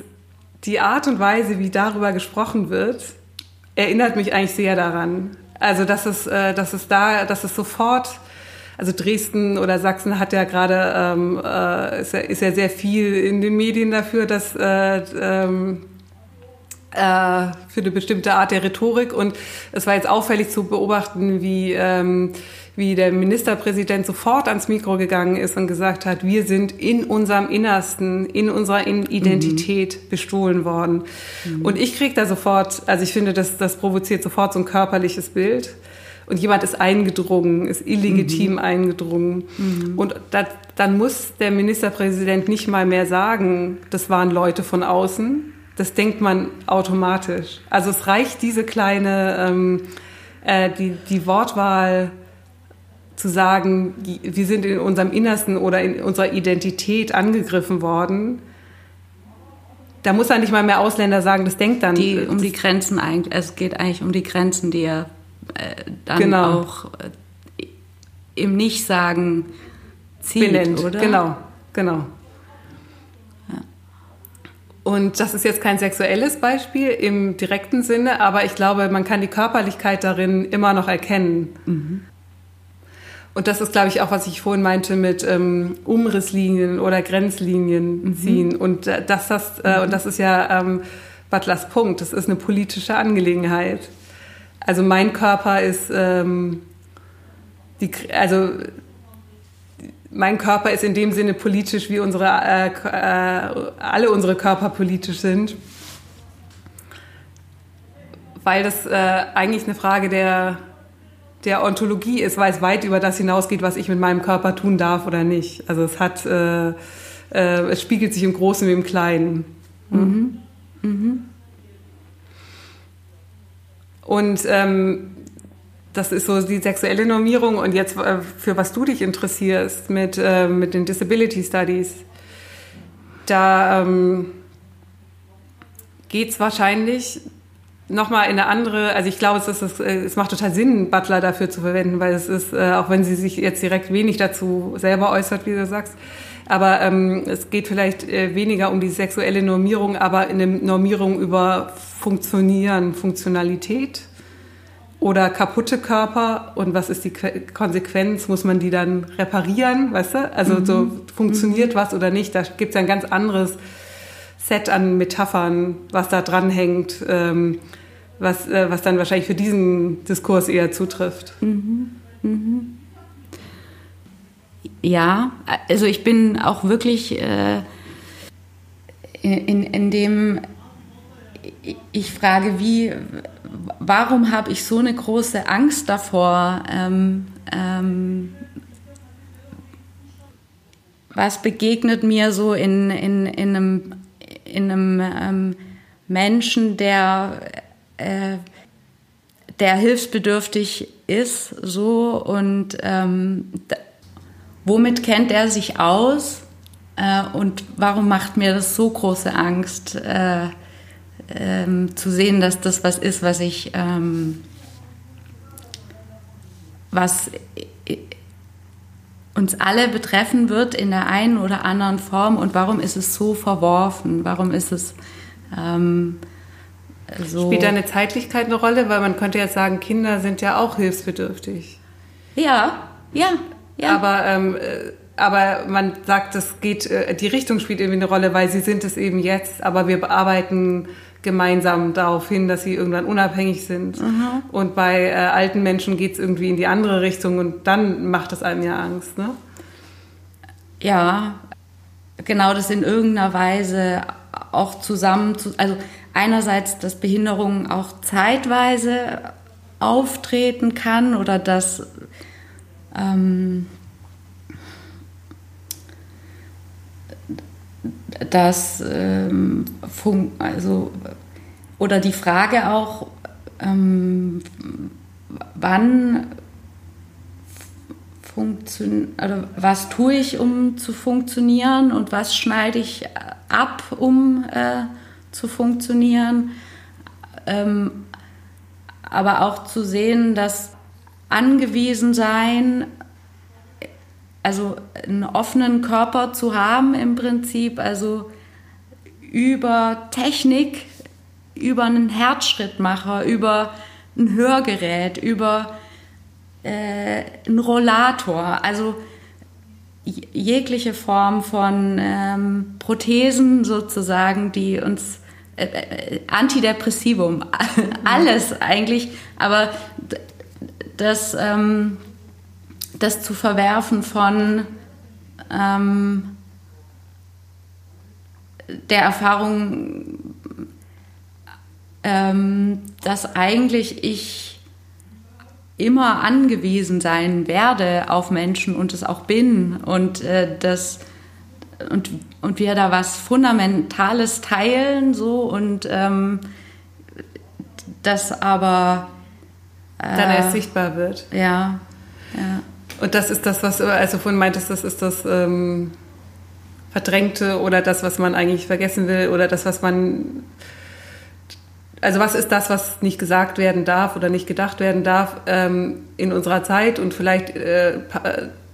die Art und Weise, wie darüber gesprochen wird, erinnert mich eigentlich sehr daran. Also dass es, äh, dass es da, dass es sofort, also Dresden oder Sachsen hat ja gerade, ähm, äh, ist, ja, ist ja sehr viel in den Medien dafür, dass äh, ähm, äh, für eine bestimmte Art der Rhetorik. Und es war jetzt auffällig zu beobachten, wie ähm, wie der Ministerpräsident sofort ans Mikro gegangen ist und gesagt hat, wir sind in unserem Innersten, in unserer Identität mhm. bestohlen worden. Mhm. Und ich kriege da sofort, also ich finde, das, das provoziert sofort so ein körperliches Bild. Und jemand ist eingedrungen, ist illegitim mhm. eingedrungen. Mhm. Und das, dann muss der Ministerpräsident nicht mal mehr sagen, das waren Leute von außen. Das denkt man automatisch. Also es reicht diese kleine, ähm, äh, die, die Wortwahl, zu sagen, wir sind in unserem Innersten oder in unserer Identität angegriffen worden, da muss er nicht mal mehr Ausländer sagen, das denkt dann. Die, um die Grenzen eigentlich, es geht eigentlich um die Grenzen, die er äh, dann genau. auch äh, im Nichtsagen zieht, Benennt. oder? Genau, genau. Und das ist jetzt kein sexuelles Beispiel im direkten Sinne, aber ich glaube, man kann die Körperlichkeit darin immer noch erkennen. Mhm. Und das ist, glaube ich, auch, was ich vorhin meinte mit ähm, Umrisslinien oder Grenzlinien mhm. ziehen. Und äh, das, das, äh, mhm. und das ist ja ähm, Butlers Punkt. Das ist eine politische Angelegenheit. Also mein Körper ist, ähm, die, also mein Körper ist in dem Sinne politisch, wie unsere, äh, äh, alle unsere Körper politisch sind. Weil das äh, eigentlich eine Frage der der Ontologie ist, weil es weit über das hinausgeht, was ich mit meinem Körper tun darf oder nicht. Also es hat, äh, äh, es spiegelt sich im Großen wie im Kleinen. Mhm. Mhm. Und ähm, das ist so die sexuelle Normierung und jetzt äh, für was du dich interessierst mit, äh, mit den Disability Studies. Da ähm, geht es wahrscheinlich nochmal in eine andere, also ich glaube, es, ist, es macht total Sinn, Butler dafür zu verwenden, weil es ist, äh, auch wenn sie sich jetzt direkt wenig dazu selber äußert, wie du sagst, aber ähm, es geht vielleicht äh, weniger um die sexuelle Normierung, aber in der Normierung über Funktionieren, Funktionalität oder kaputte Körper und was ist die Konsequenz? Muss man die dann reparieren, weißt du? Also mhm. so funktioniert mhm. was oder nicht? Da gibt es ein ganz anderes Set an Metaphern, was da dranhängt, ähm, was, äh, was dann wahrscheinlich für diesen Diskurs eher zutrifft. Mhm. Mhm. Ja, also ich bin auch wirklich äh, in, in dem, ich frage, wie, warum habe ich so eine große Angst davor, ähm, ähm, was begegnet mir so in, in, in einem in einem ähm, Menschen, der, äh, der hilfsbedürftig ist, so und ähm, womit kennt er sich aus? Äh, und warum macht mir das so große Angst, äh, ähm, zu sehen, dass das was ist, was ich, ähm, was uns alle betreffen wird in der einen oder anderen Form und warum ist es so verworfen? Warum ist es ähm, so. Spielt da eine Zeitlichkeit eine Rolle? Weil man könnte jetzt sagen, Kinder sind ja auch hilfsbedürftig. Ja, ja, ja. Aber, ähm, äh, aber man sagt, das geht, äh, die Richtung spielt irgendwie eine Rolle, weil sie sind es eben jetzt, aber wir bearbeiten gemeinsam darauf hin, dass sie irgendwann unabhängig sind. Mhm. Und bei äh, alten Menschen geht es irgendwie in die andere Richtung und dann macht das einem ja Angst, ne? Ja, genau das in irgendeiner Weise auch zusammen, zu, also einerseits, dass Behinderung auch zeitweise auftreten kann oder dass ähm, dass ähm, also oder die Frage auch, ähm, wann funktioniert, was tue ich, um zu funktionieren und was schneide ich ab, um äh, zu funktionieren. Ähm, aber auch zu sehen, dass angewiesen sein, also einen offenen Körper zu haben im Prinzip, also über Technik, über einen Herzschrittmacher, über ein Hörgerät, über äh, einen Rollator, also jegliche Form von ähm, Prothesen sozusagen, die uns äh, äh, Antidepressivum, alles eigentlich, aber das, ähm, das zu verwerfen von ähm, der Erfahrung, ähm, dass eigentlich ich immer angewiesen sein werde auf Menschen und es auch bin und äh, das und, und wir da was Fundamentales teilen so und ähm, das aber äh, dann erst sichtbar wird. Ja, ja. Und das ist das, was also vorhin meintest, das ist das ähm, Verdrängte oder das, was man eigentlich vergessen will oder das, was man also was ist das, was nicht gesagt werden darf oder nicht gedacht werden darf ähm, in unserer Zeit und vielleicht äh,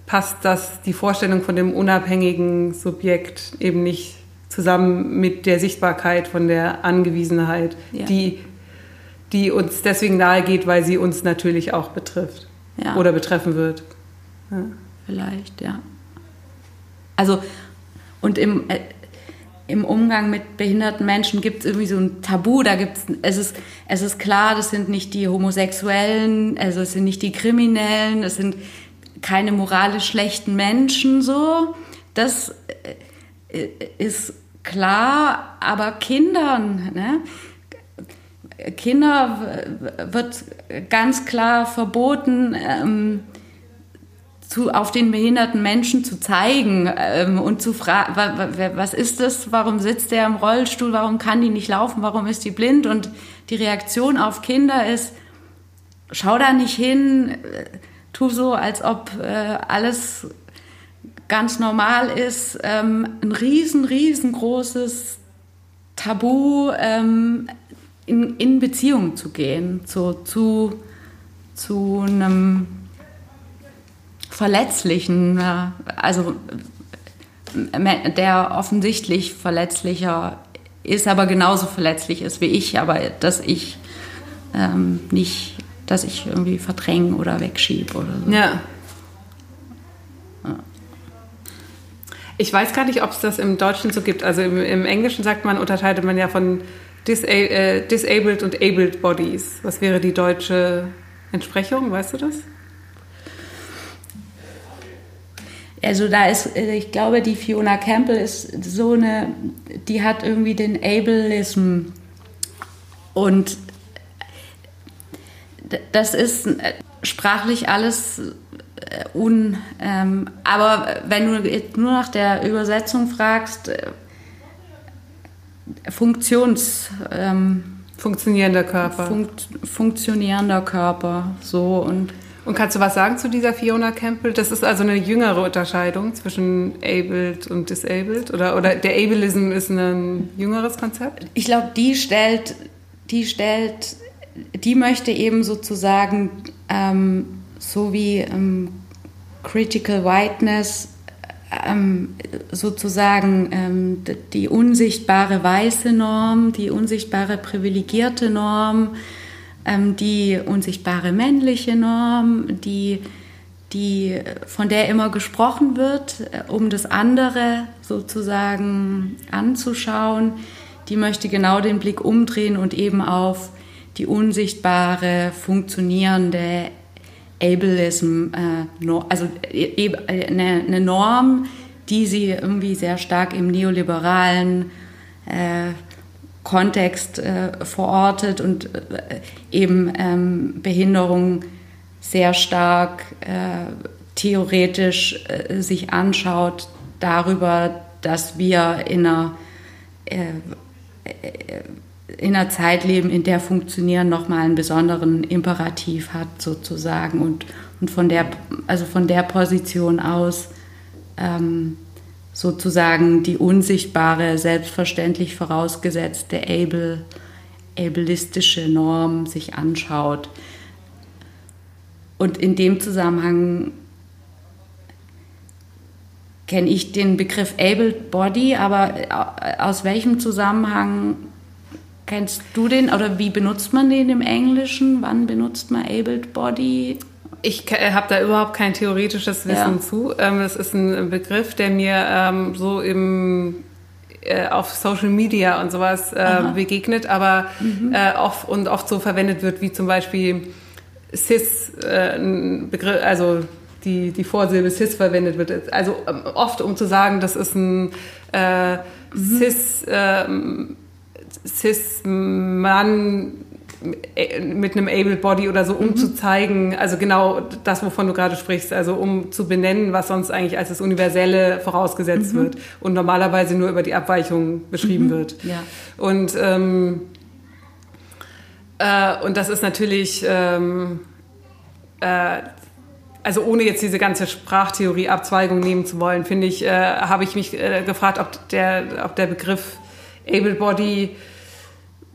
passt das die Vorstellung von dem unabhängigen Subjekt eben nicht zusammen mit der Sichtbarkeit von der Angewiesenheit, ja. die, die uns deswegen nahe geht, weil sie uns natürlich auch betrifft ja. oder betreffen wird. Vielleicht, ja. Also, und im, äh, im Umgang mit behinderten Menschen gibt es irgendwie so ein Tabu. Da gibt's, es ist, es ist klar, das sind nicht die Homosexuellen, also es sind nicht die Kriminellen, es sind keine moralisch schlechten Menschen so. Das äh, ist klar, aber Kindern, ne? Kinder wird ganz klar verboten, ähm, zu, auf den behinderten Menschen zu zeigen ähm, und zu fragen, was ist das, warum sitzt der im Rollstuhl, warum kann die nicht laufen, warum ist die blind? Und die Reaktion auf Kinder ist, schau da nicht hin, tu so, als ob äh, alles ganz normal ist. Ähm, ein riesen, riesengroßes Tabu, ähm, in, in Beziehung zu gehen, zu, zu, zu einem verletzlichen, äh, also der offensichtlich verletzlicher ist, aber genauso verletzlich ist wie ich, aber dass ich ähm, nicht, dass ich irgendwie verdränge oder wegschiebe oder so. Ja. Ich weiß gar nicht, ob es das im Deutschen so gibt. Also im, im, Englischen sagt man, unterscheidet man ja von Disa äh, Disabled und Abled Bodies. Was wäre die deutsche Entsprechung? Weißt du das? Also da ist, äh, ich glaube, die Fiona Campbell ist so eine, die hat irgendwie den Ableism. Und das ist äh, sprachlich alles äh, un, ähm, aber wenn du jetzt nur nach der Übersetzung fragst, Funktions ähm, funktionierender Körper, funkt, funktionierender Körper, so und und kannst du was sagen zu dieser Fiona Campbell? Das ist also eine jüngere Unterscheidung zwischen abled und disabled? Oder, oder der Ableism ist ein jüngeres Konzept? Ich glaube, die stellt, die stellt, die möchte eben sozusagen, ähm, so wie ähm, Critical Whiteness ähm, sozusagen ähm, die unsichtbare weiße Norm, die unsichtbare privilegierte Norm, ähm, die unsichtbare männliche Norm, die, die, von der immer gesprochen wird, äh, um das andere sozusagen anzuschauen, die möchte genau den Blick umdrehen und eben auf die unsichtbare, funktionierende Ableism, äh, also e, e, eine, eine, Norm, die sie irgendwie sehr stark im neoliberalen äh, Kontext äh, verortet und äh, eben ähm, Behinderung sehr stark äh, theoretisch äh, sich anschaut darüber, dass wir in einer in einer Zeit leben, in der Funktionieren nochmal einen besonderen Imperativ hat sozusagen. Und, und von, der, also von der Position aus ähm, sozusagen die unsichtbare, selbstverständlich vorausgesetzte able, ableistische Norm sich anschaut. Und in dem Zusammenhang kenne ich den Begriff Abled Body, aber aus welchem Zusammenhang Kennst du den oder wie benutzt man den im Englischen? Wann benutzt man Abled Body? Ich äh, habe da überhaupt kein theoretisches Wissen ja. zu. Ähm, das ist ein Begriff, der mir ähm, so im äh, auf Social Media und sowas äh, begegnet, aber mhm. äh, oft und oft so verwendet wird, wie zum Beispiel cis, Begriff, also die, die Vorsilbe cis verwendet wird. Also ähm, oft um zu sagen, das ist ein mhm. cis ähm, Cis-Mann mit einem Able Body oder so, um mhm. zu zeigen, also genau das, wovon du gerade sprichst, also um zu benennen, was sonst eigentlich als das Universelle vorausgesetzt mhm. wird und normalerweise nur über die Abweichung beschrieben mhm. wird. Ja. Und, ähm, äh, und das ist natürlich, ähm, äh, also ohne jetzt diese ganze Sprachtheorie-Abzweigung nehmen zu wollen, finde ich, äh, habe ich mich äh, gefragt, ob der, ob der Begriff Able Body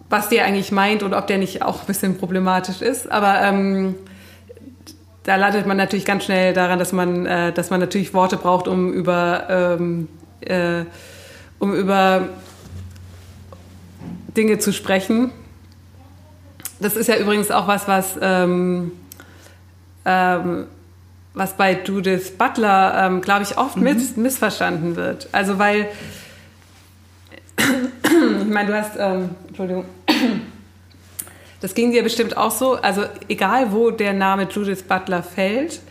was der eigentlich meint und ob der nicht auch ein bisschen problematisch ist. Aber ähm, da landet man natürlich ganz schnell daran, dass man, äh, dass man natürlich Worte braucht, um über, ähm, äh, um über Dinge zu sprechen. Das ist ja übrigens auch was, was, ähm, ähm, was bei Judith Butler, ähm, glaube ich, oft mhm. miss missverstanden wird. Also weil ich meine, du hast, ähm, Entschuldigung, das ging dir bestimmt auch so. Also egal, wo der Name Judith Butler fällt,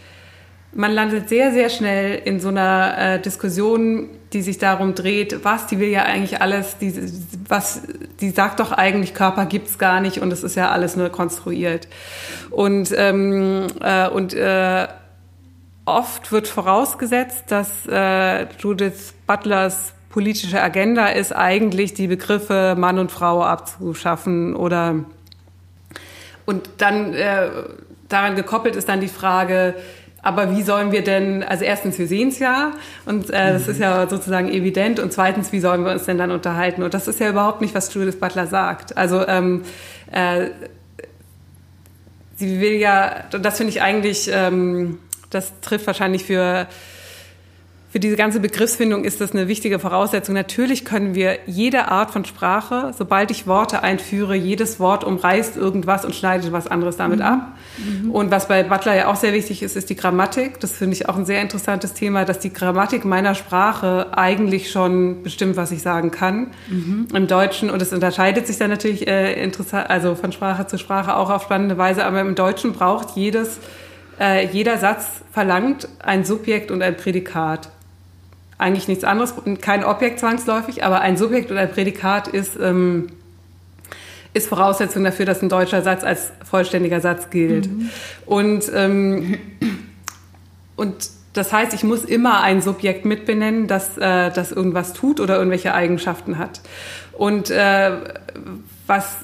man landet sehr, sehr schnell in so einer äh, Diskussion, die sich darum dreht, was, die will ja eigentlich alles, die, was, die sagt doch eigentlich, Körper gibt's gar nicht und es ist ja alles nur konstruiert. Und, ähm, äh, und äh, oft wird vorausgesetzt, dass äh, Judith Butlers politische Agenda ist eigentlich, die Begriffe Mann und Frau abzuschaffen oder und dann äh, daran gekoppelt ist dann die Frage, aber wie sollen wir denn, also erstens, wir sehen es ja und äh, das ist ja sozusagen evident und zweitens, wie sollen wir uns denn dann unterhalten? Und das ist ja überhaupt nicht, was Judith Butler sagt. Also ähm, äh, sie will ja, das finde ich eigentlich, ähm, das trifft wahrscheinlich für für diese ganze Begriffsfindung ist das eine wichtige Voraussetzung. Natürlich können wir jede Art von Sprache, sobald ich Worte einführe, jedes Wort umreißt irgendwas und schneidet was anderes damit mhm. ab. Mhm. Und was bei Butler ja auch sehr wichtig ist, ist die Grammatik. Das finde ich auch ein sehr interessantes Thema, dass die Grammatik meiner Sprache eigentlich schon bestimmt, was ich sagen kann. Mhm. Im Deutschen, und es unterscheidet sich dann natürlich äh, interessant, also von Sprache zu Sprache auch auf spannende Weise, aber im Deutschen braucht jedes, äh, jeder Satz verlangt ein Subjekt und ein Prädikat eigentlich nichts anderes, kein Objekt zwangsläufig, aber ein Subjekt oder ein Prädikat ist, ähm, ist Voraussetzung dafür, dass ein deutscher Satz als vollständiger Satz gilt. Mhm. Und, ähm, und das heißt, ich muss immer ein Subjekt mitbenennen, das, äh, das irgendwas tut oder irgendwelche Eigenschaften hat. Und äh, was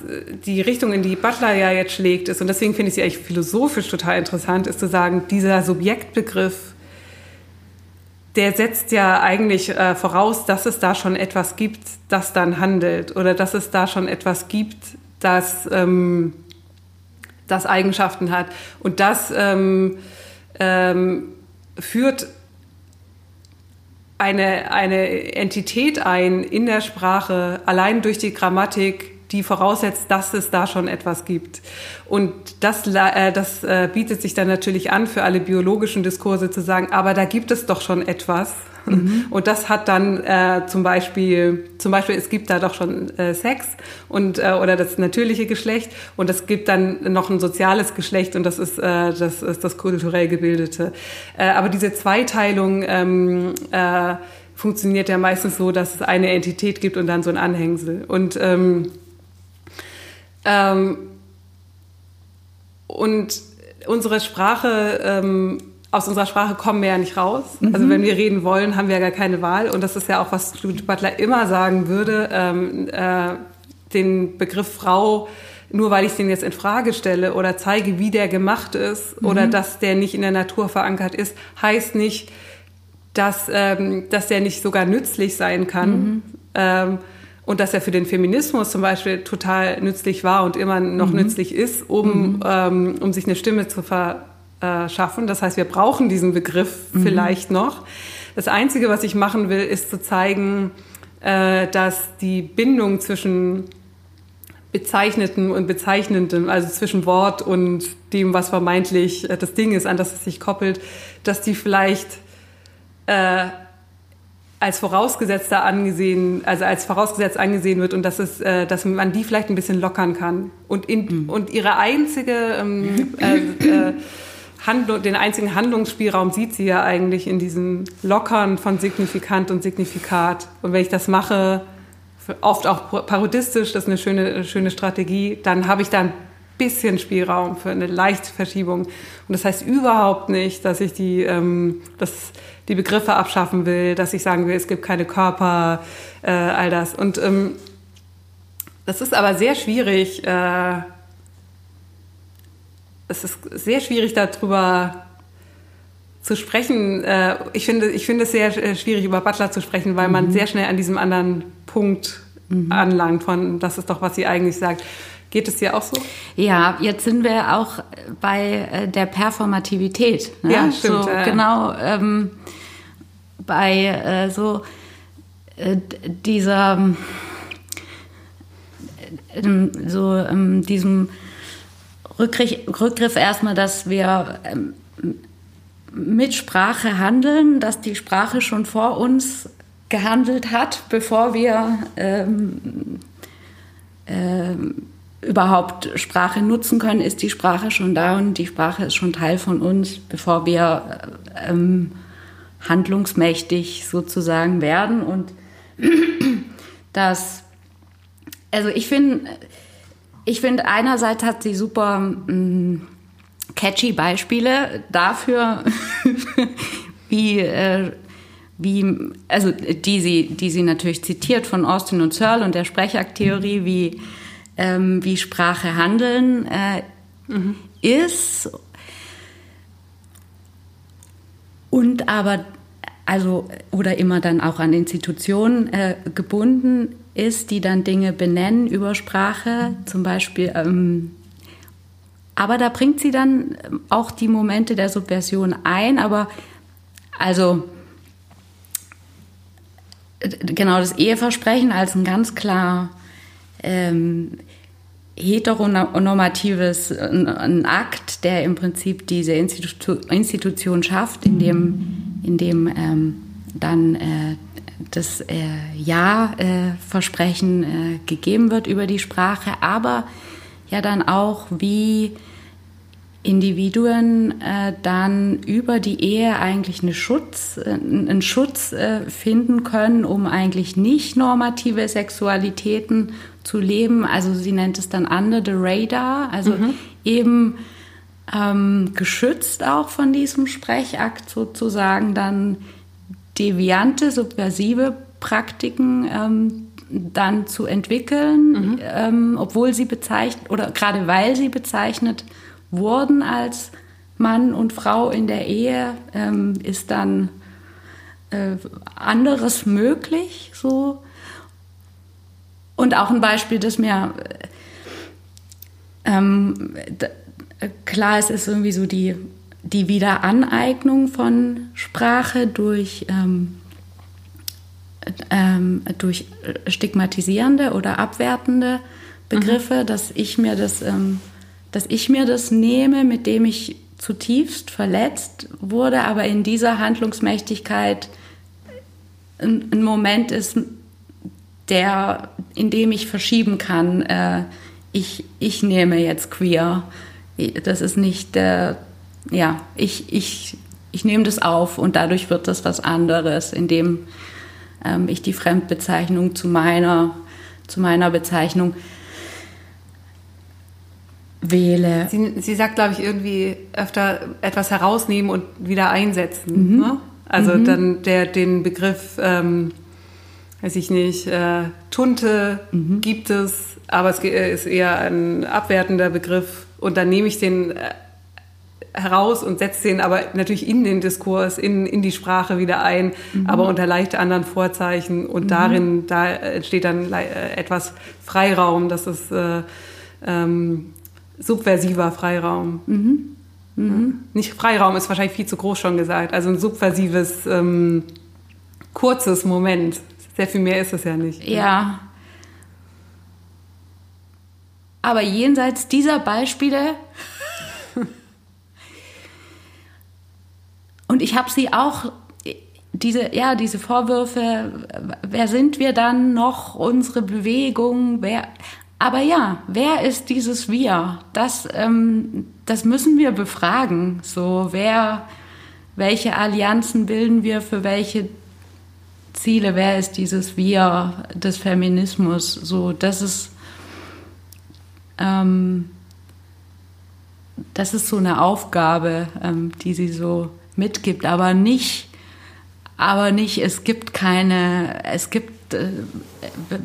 die Richtung, in die Butler ja jetzt schlägt, ist, und deswegen finde ich sie eigentlich philosophisch total interessant, ist zu sagen, dieser Subjektbegriff der setzt ja eigentlich äh, voraus, dass es da schon etwas gibt, das dann handelt oder dass es da schon etwas gibt, das, ähm, das Eigenschaften hat. Und das, ähm, ähm, führt eine, eine Entität ein in der Sprache, allein durch die Grammatik, die voraussetzt, dass es da schon etwas gibt. Und das, äh, das äh, bietet sich dann natürlich an, für alle biologischen Diskurse zu sagen, aber da gibt es doch schon etwas. Mhm. Und das hat dann äh, zum Beispiel, zum Beispiel, es gibt da doch schon äh, Sex und äh, oder das natürliche Geschlecht und es gibt dann noch ein soziales Geschlecht und das ist äh, das ist das kulturell gebildete. Äh, aber diese Zweiteilung ähm, äh, funktioniert ja meistens so, dass es eine Entität gibt und dann so ein Anhängsel und ähm, ähm, und unsere Sprache ähm, aus unserer Sprache kommen wir ja nicht raus. Also mhm. Also wenn wir reden wollen, haben wir ja gar keine Wahl. Und das ist ja auch, was Judith Butler immer sagen würde, ähm, äh, den Begriff Frau, nur weil ich den jetzt in Frage stelle oder zeige, wie der gemacht ist mhm. oder dass der nicht in der Natur verankert ist, heißt nicht, dass, ähm, dass der nicht sogar nützlich sein kann. Mhm. Ähm, und dass er für den Feminismus zum Beispiel total nützlich war und immer noch mhm. nützlich ist, um, mhm. ähm, um sich eine Stimme zu ver äh, schaffen. Das heißt, wir brauchen diesen Begriff mhm. vielleicht noch. Das Einzige, was ich machen will, ist zu zeigen, äh, dass die Bindung zwischen Bezeichneten und Bezeichnenden, also zwischen Wort und dem, was vermeintlich äh, das Ding ist, an das es sich koppelt, dass die vielleicht äh, als vorausgesetzter angesehen, also als vorausgesetzt angesehen wird und dass es, äh, dass man die vielleicht ein bisschen lockern kann und in, mhm. und ihre einzige ähm, äh, äh, Handlung, den einzigen Handlungsspielraum sieht sie ja eigentlich in diesem Lockern von Signifikant und Signifikat. Und wenn ich das mache, oft auch parodistisch, das ist eine schöne, schöne Strategie, dann habe ich da ein bisschen Spielraum für eine leichte Verschiebung. Und das heißt überhaupt nicht, dass ich die, ähm, dass die Begriffe abschaffen will, dass ich sagen will, es gibt keine Körper, äh, all das. Und ähm, das ist aber sehr schwierig, äh, es ist sehr schwierig darüber zu sprechen. Äh, ich finde, ich finde es sehr äh, schwierig, über Butler zu sprechen, weil mhm. man sehr schnell an diesem anderen Punkt mhm. anlangt, von das ist doch, was sie eigentlich sagt. Geht es dir auch so? Ja, jetzt sind wir auch bei äh, der Performativität. Ne? Ja, stimmt. So, ja. Genau, ähm, bei äh, so äh, dieser, äh, so ähm, diesem Rückgriff, Rückgriff erstmal, dass wir ähm, mit Sprache handeln, dass die Sprache schon vor uns gehandelt hat, bevor wir ähm, ähm, überhaupt Sprache nutzen können, ist die Sprache schon da und die Sprache ist schon Teil von uns, bevor wir ähm, handlungsmächtig sozusagen werden. Und das, also ich finde, ich finde, einerseits hat sie super mh, mm, catchy Beispiele dafür, wie, äh, wie, also die sie, die sie natürlich zitiert von Austin und Searle und der Sprechaktheorie, wie, ähm, wie Sprache handeln äh, mhm. ist. Und aber, also, oder immer dann auch an Institutionen äh, gebunden ist, die dann Dinge benennen über Sprache, zum Beispiel. Ähm, aber da bringt sie dann auch die Momente der Subversion ein. Aber also genau das Eheversprechen als ein ganz klar ähm, heteronormatives ein, ein Akt, der im Prinzip diese Institu Institution schafft, in dem, in dem ähm, dann äh, das äh, Ja-Versprechen äh, gegeben wird über die Sprache, aber ja dann auch, wie Individuen äh, dann über die Ehe eigentlich eine Schutz, äh, einen Schutz äh, finden können, um eigentlich nicht normative Sexualitäten zu leben. Also sie nennt es dann under the radar, also mhm. eben ähm, geschützt auch von diesem Sprechakt sozusagen dann deviante, subversive Praktiken ähm, dann zu entwickeln, mhm. ähm, obwohl sie bezeichnet oder gerade weil sie bezeichnet wurden als Mann und Frau in der Ehe, ähm, ist dann äh, anderes möglich so. Und auch ein Beispiel, das mir ähm, klar ist, ist irgendwie so die die Wiederaneignung von Sprache durch, ähm, ähm, durch stigmatisierende oder abwertende Begriffe, mhm. dass ich mir das, ähm, dass ich mir das nehme, mit dem ich zutiefst verletzt wurde, aber in dieser Handlungsmächtigkeit ein, ein Moment ist, der, in dem ich verschieben kann, äh, ich, ich nehme jetzt queer. Das ist nicht, äh, ja, ich, ich, ich nehme das auf und dadurch wird das was anderes, indem ähm, ich die Fremdbezeichnung zu meiner, zu meiner Bezeichnung wähle. Sie, sie sagt, glaube ich, irgendwie öfter etwas herausnehmen und wieder einsetzen. Mhm. Ne? Also mhm. dann der, den Begriff, ähm, weiß ich nicht, äh, Tunte mhm. gibt es, aber es ist eher ein abwertender Begriff. Und dann nehme ich den äh, heraus und setze den aber natürlich in den Diskurs, in, in die Sprache wieder ein, mhm. aber unter leicht anderen Vorzeichen. Und mhm. darin, da entsteht dann äh, etwas Freiraum, das ist äh, ähm, subversiver Freiraum. Mhm. Mhm. Nicht Freiraum ist wahrscheinlich viel zu groß schon gesagt. Also ein subversives, ähm, kurzes Moment. Sehr viel mehr ist es ja nicht. Ja. Aber jenseits dieser Beispiele und ich habe sie auch diese ja diese Vorwürfe wer sind wir dann noch unsere Bewegung wer aber ja, wer ist dieses Wir? Das, ähm, das müssen wir befragen. So, wer, welche Allianzen bilden wir für welche Ziele? Wer ist dieses Wir des Feminismus? So, das ist, ähm, das ist so eine Aufgabe, ähm, die sie so mitgibt, aber nicht, aber nicht, es gibt keine, es gibt äh,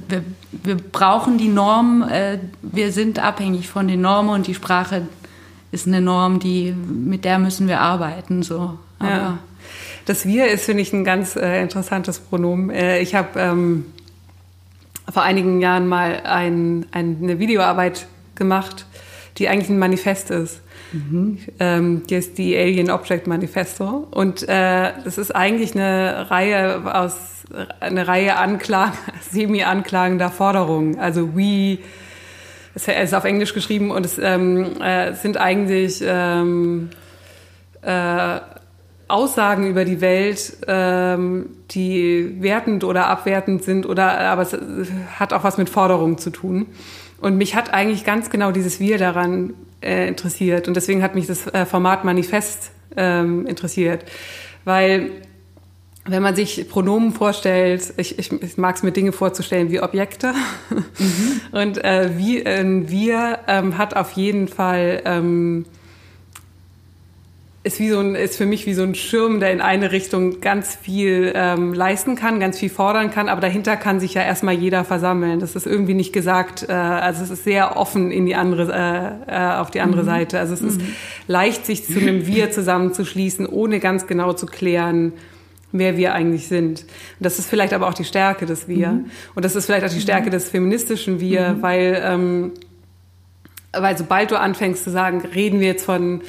wir, wir, brauchen die Norm, äh, wir sind abhängig von den Normen und die Sprache ist eine Norm, die, mit der müssen wir arbeiten. So. Aber ja. Das Wir ist, finde ich, ein ganz äh, interessantes Pronomen. Äh, ich habe ähm, vor einigen Jahren mal ein, ein, eine Videoarbeit gemacht, die eigentlich ein Manifest ist. Mhm. Ähm, die ist die Alien Object Manifesto. Und äh, das ist eigentlich eine Reihe aus eine Reihe Anklagen, semi-anklagender Forderungen. Also we, es ist auf Englisch geschrieben und es ähm, äh, sind eigentlich ähm, äh, Aussagen über die Welt, ähm, die wertend oder abwertend sind oder aber es hat auch was mit Forderungen zu tun. Und mich hat eigentlich ganz genau dieses Wir daran äh, interessiert und deswegen hat mich das äh, Format Manifest ähm, interessiert, weil wenn man sich Pronomen vorstellt, ich, ich, ich mag es mir Dinge vorzustellen wie Objekte. Mhm. Und äh, wie, äh, wir ähm, hat auf jeden Fall ähm, ist wie so ein, ist für mich wie so ein Schirm, der in eine Richtung ganz viel ähm, leisten kann, ganz viel fordern kann, aber dahinter kann sich ja erstmal jeder versammeln. Das ist irgendwie nicht gesagt, äh, also es ist sehr offen in die andere, äh, äh, auf die andere mhm. Seite. Also es ist mhm. leicht, sich zu einem Wir zusammenzuschließen, ohne ganz genau zu klären, wer wir eigentlich sind. Und das ist vielleicht aber auch die Stärke des Wir. Mhm. Und das ist vielleicht auch die Stärke mhm. des feministischen Wir, mhm. weil, ähm, weil sobald du anfängst zu sagen, reden wir jetzt von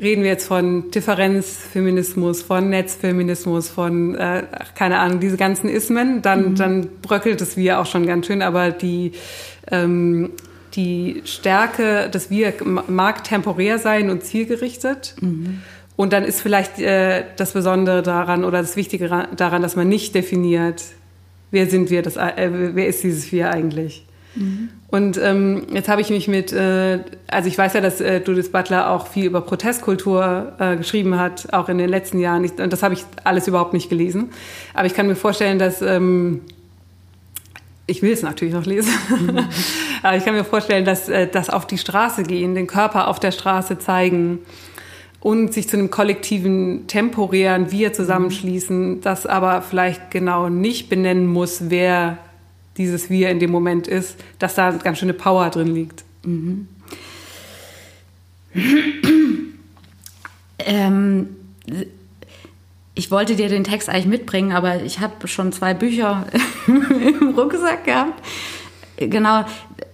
reden wir jetzt von Differenzfeminismus, von Netzfeminismus, von äh, keine Ahnung, diese ganzen Ismen, dann, mhm. dann bröckelt es Wir auch schon ganz schön, aber die ähm, die Stärke des Wir mag temporär sein und zielgerichtet. Mhm. Und dann ist vielleicht äh, das Besondere daran oder das Wichtige daran, dass man nicht definiert, wer sind wir, das, äh, wer ist dieses Wir eigentlich. Mhm. Und ähm, jetzt habe ich mich mit, äh, also ich weiß ja, dass äh, Judith Butler auch viel über Protestkultur äh, geschrieben hat, auch in den letzten Jahren. Ich, und das habe ich alles überhaupt nicht gelesen. Aber ich kann mir vorstellen, dass ähm, ich will es natürlich noch lesen, mhm. aber ich kann mir vorstellen, dass äh, das auf die Straße gehen, den Körper auf der Straße zeigen, und sich zu einem kollektiven temporären Wir zusammenschließen, das aber vielleicht genau nicht benennen muss, wer dieses Wir in dem Moment ist, dass da ganz schöne Power drin liegt. Mhm. ähm, ich wollte dir den Text eigentlich mitbringen, aber ich habe schon zwei Bücher im Rucksack gehabt. Genau,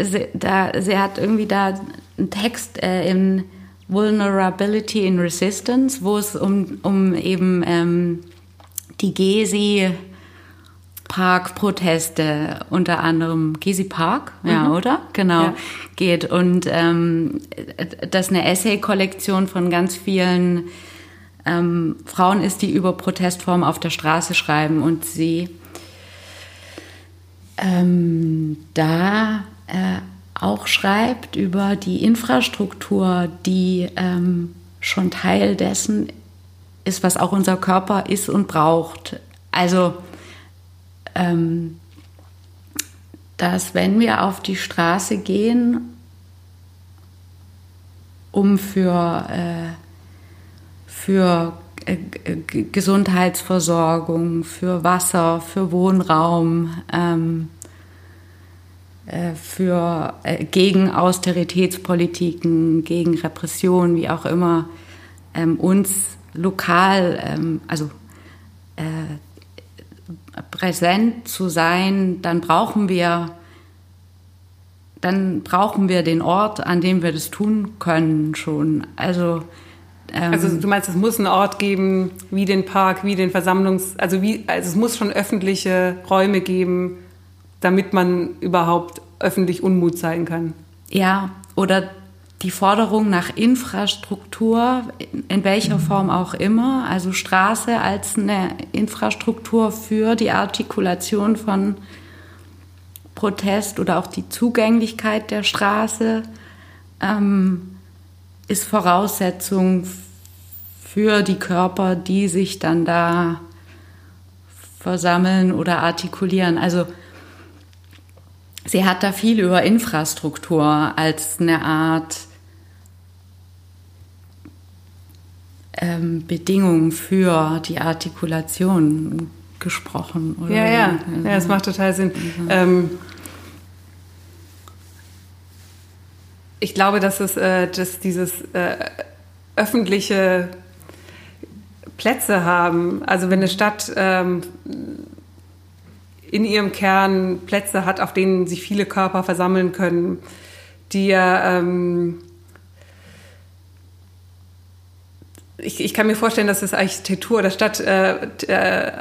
sie, da, sie hat irgendwie da einen Text äh, in Vulnerability in Resistance, wo es um, um eben ähm, die Gezi Park-Proteste, unter anderem Gezi Park, ja, mhm. oder? Genau, ja. geht. Und ähm, das eine Essay-Kollektion von ganz vielen ähm, Frauen ist, die über Protestformen auf der Straße schreiben und sie ähm, da äh, auch schreibt über die Infrastruktur, die ähm, schon Teil dessen ist, was auch unser Körper ist und braucht. Also, ähm, dass wenn wir auf die Straße gehen, um für, äh, für äh, Gesundheitsversorgung, für Wasser, für Wohnraum, ähm, äh, für äh, gegen Austeritätspolitiken, gegen Repression, wie auch immer, ähm, uns lokal, ähm, also äh, präsent zu sein, dann brauchen wir dann brauchen wir den Ort, an dem wir das tun können schon. Also ähm, also du meinst, es muss einen Ort geben, wie den Park, wie den Versammlungs, also wie, also es muss schon öffentliche Räume geben, damit man überhaupt öffentlich Unmut zeigen kann. Ja, oder die Forderung nach Infrastruktur, in welcher Form auch immer, also Straße als eine Infrastruktur für die Artikulation von Protest oder auch die Zugänglichkeit der Straße, ähm, ist Voraussetzung für die Körper, die sich dann da versammeln oder artikulieren. Also sie hat da viel über Infrastruktur als eine Art ähm, Bedingung für die Artikulation gesprochen. Oder? Ja, ja, ja, das macht total Sinn. Mhm. Ähm, ich glaube, dass es, äh, dass dieses äh, öffentliche Plätze haben, also wenn eine Stadt ähm, in ihrem Kern Plätze hat, auf denen sich viele Körper versammeln können, die ja ähm, ich, ich, kann mir vorstellen, dass das Architektur der Stadt äh, äh,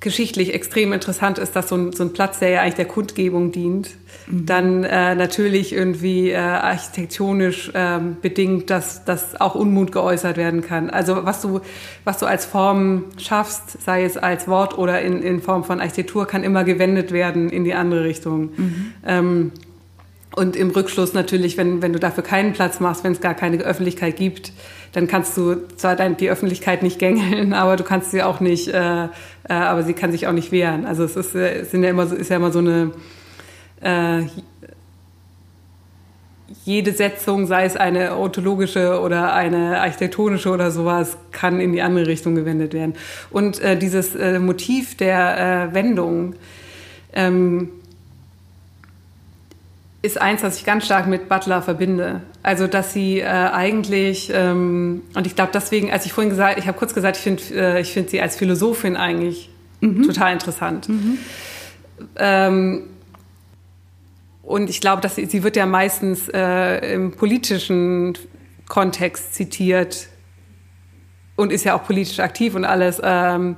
geschichtlich extrem interessant ist, dass so ein, so ein, Platz, der ja eigentlich der Kundgebung dient, mhm. dann äh, natürlich irgendwie äh, architektonisch äh, bedingt, dass, dass auch Unmut geäußert werden kann. Also was du, was du als Form schaffst, sei es als Wort oder in, in Form von Architektur, kann immer gewendet werden in die andere Richtung. Mhm. Ähm, und im Rückschluss natürlich, wenn, wenn du dafür keinen Platz machst, wenn es gar keine Öffentlichkeit gibt, dann kannst du zwar die Öffentlichkeit nicht gängeln, aber du kannst sie auch nicht, äh, äh, aber sie kann sich auch nicht wehren. Also es ist, äh, es sind ja immer, so, ist ja immer so eine, äh, jede Setzung, sei es eine ontologische oder eine architektonische oder sowas, kann in die andere Richtung gewendet werden. Und äh, dieses äh, Motiv der äh, Wendung, ähm, ist eins, das ich ganz stark mit Butler verbinde. Also, dass sie äh, eigentlich, ähm, und ich glaube deswegen, als ich vorhin gesagt, ich habe kurz gesagt, ich finde äh, ich find sie als Philosophin eigentlich mhm. total interessant. Mhm. Ähm, und ich glaube, dass sie, sie wird ja meistens äh, im politischen Kontext zitiert und ist ja auch politisch aktiv und alles. Ähm,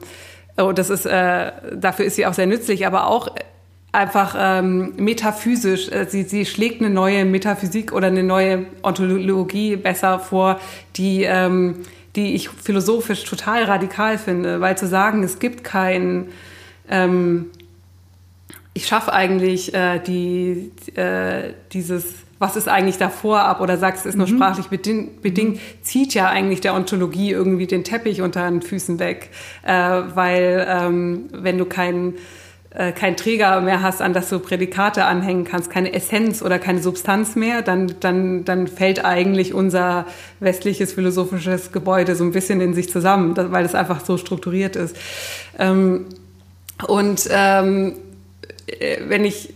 und das ist, äh, dafür ist sie auch sehr nützlich, aber auch einfach ähm, metaphysisch. Äh, sie, sie schlägt eine neue Metaphysik oder eine neue Ontologie besser vor, die, ähm, die ich philosophisch total radikal finde. Weil zu sagen, es gibt kein, ähm, ich schaffe eigentlich äh, die, äh, dieses, was ist eigentlich davor ab oder sagst, es ist nur mhm. sprachlich bedingt, bedingt, zieht ja eigentlich der Ontologie irgendwie den Teppich unter den Füßen weg. Äh, weil ähm, wenn du keinen äh, kein Träger mehr hast, an das du Prädikate anhängen kannst, keine Essenz oder keine Substanz mehr, dann, dann, dann fällt eigentlich unser westliches philosophisches Gebäude so ein bisschen in sich zusammen, weil es einfach so strukturiert ist. Ähm, und ähm, äh, wenn ich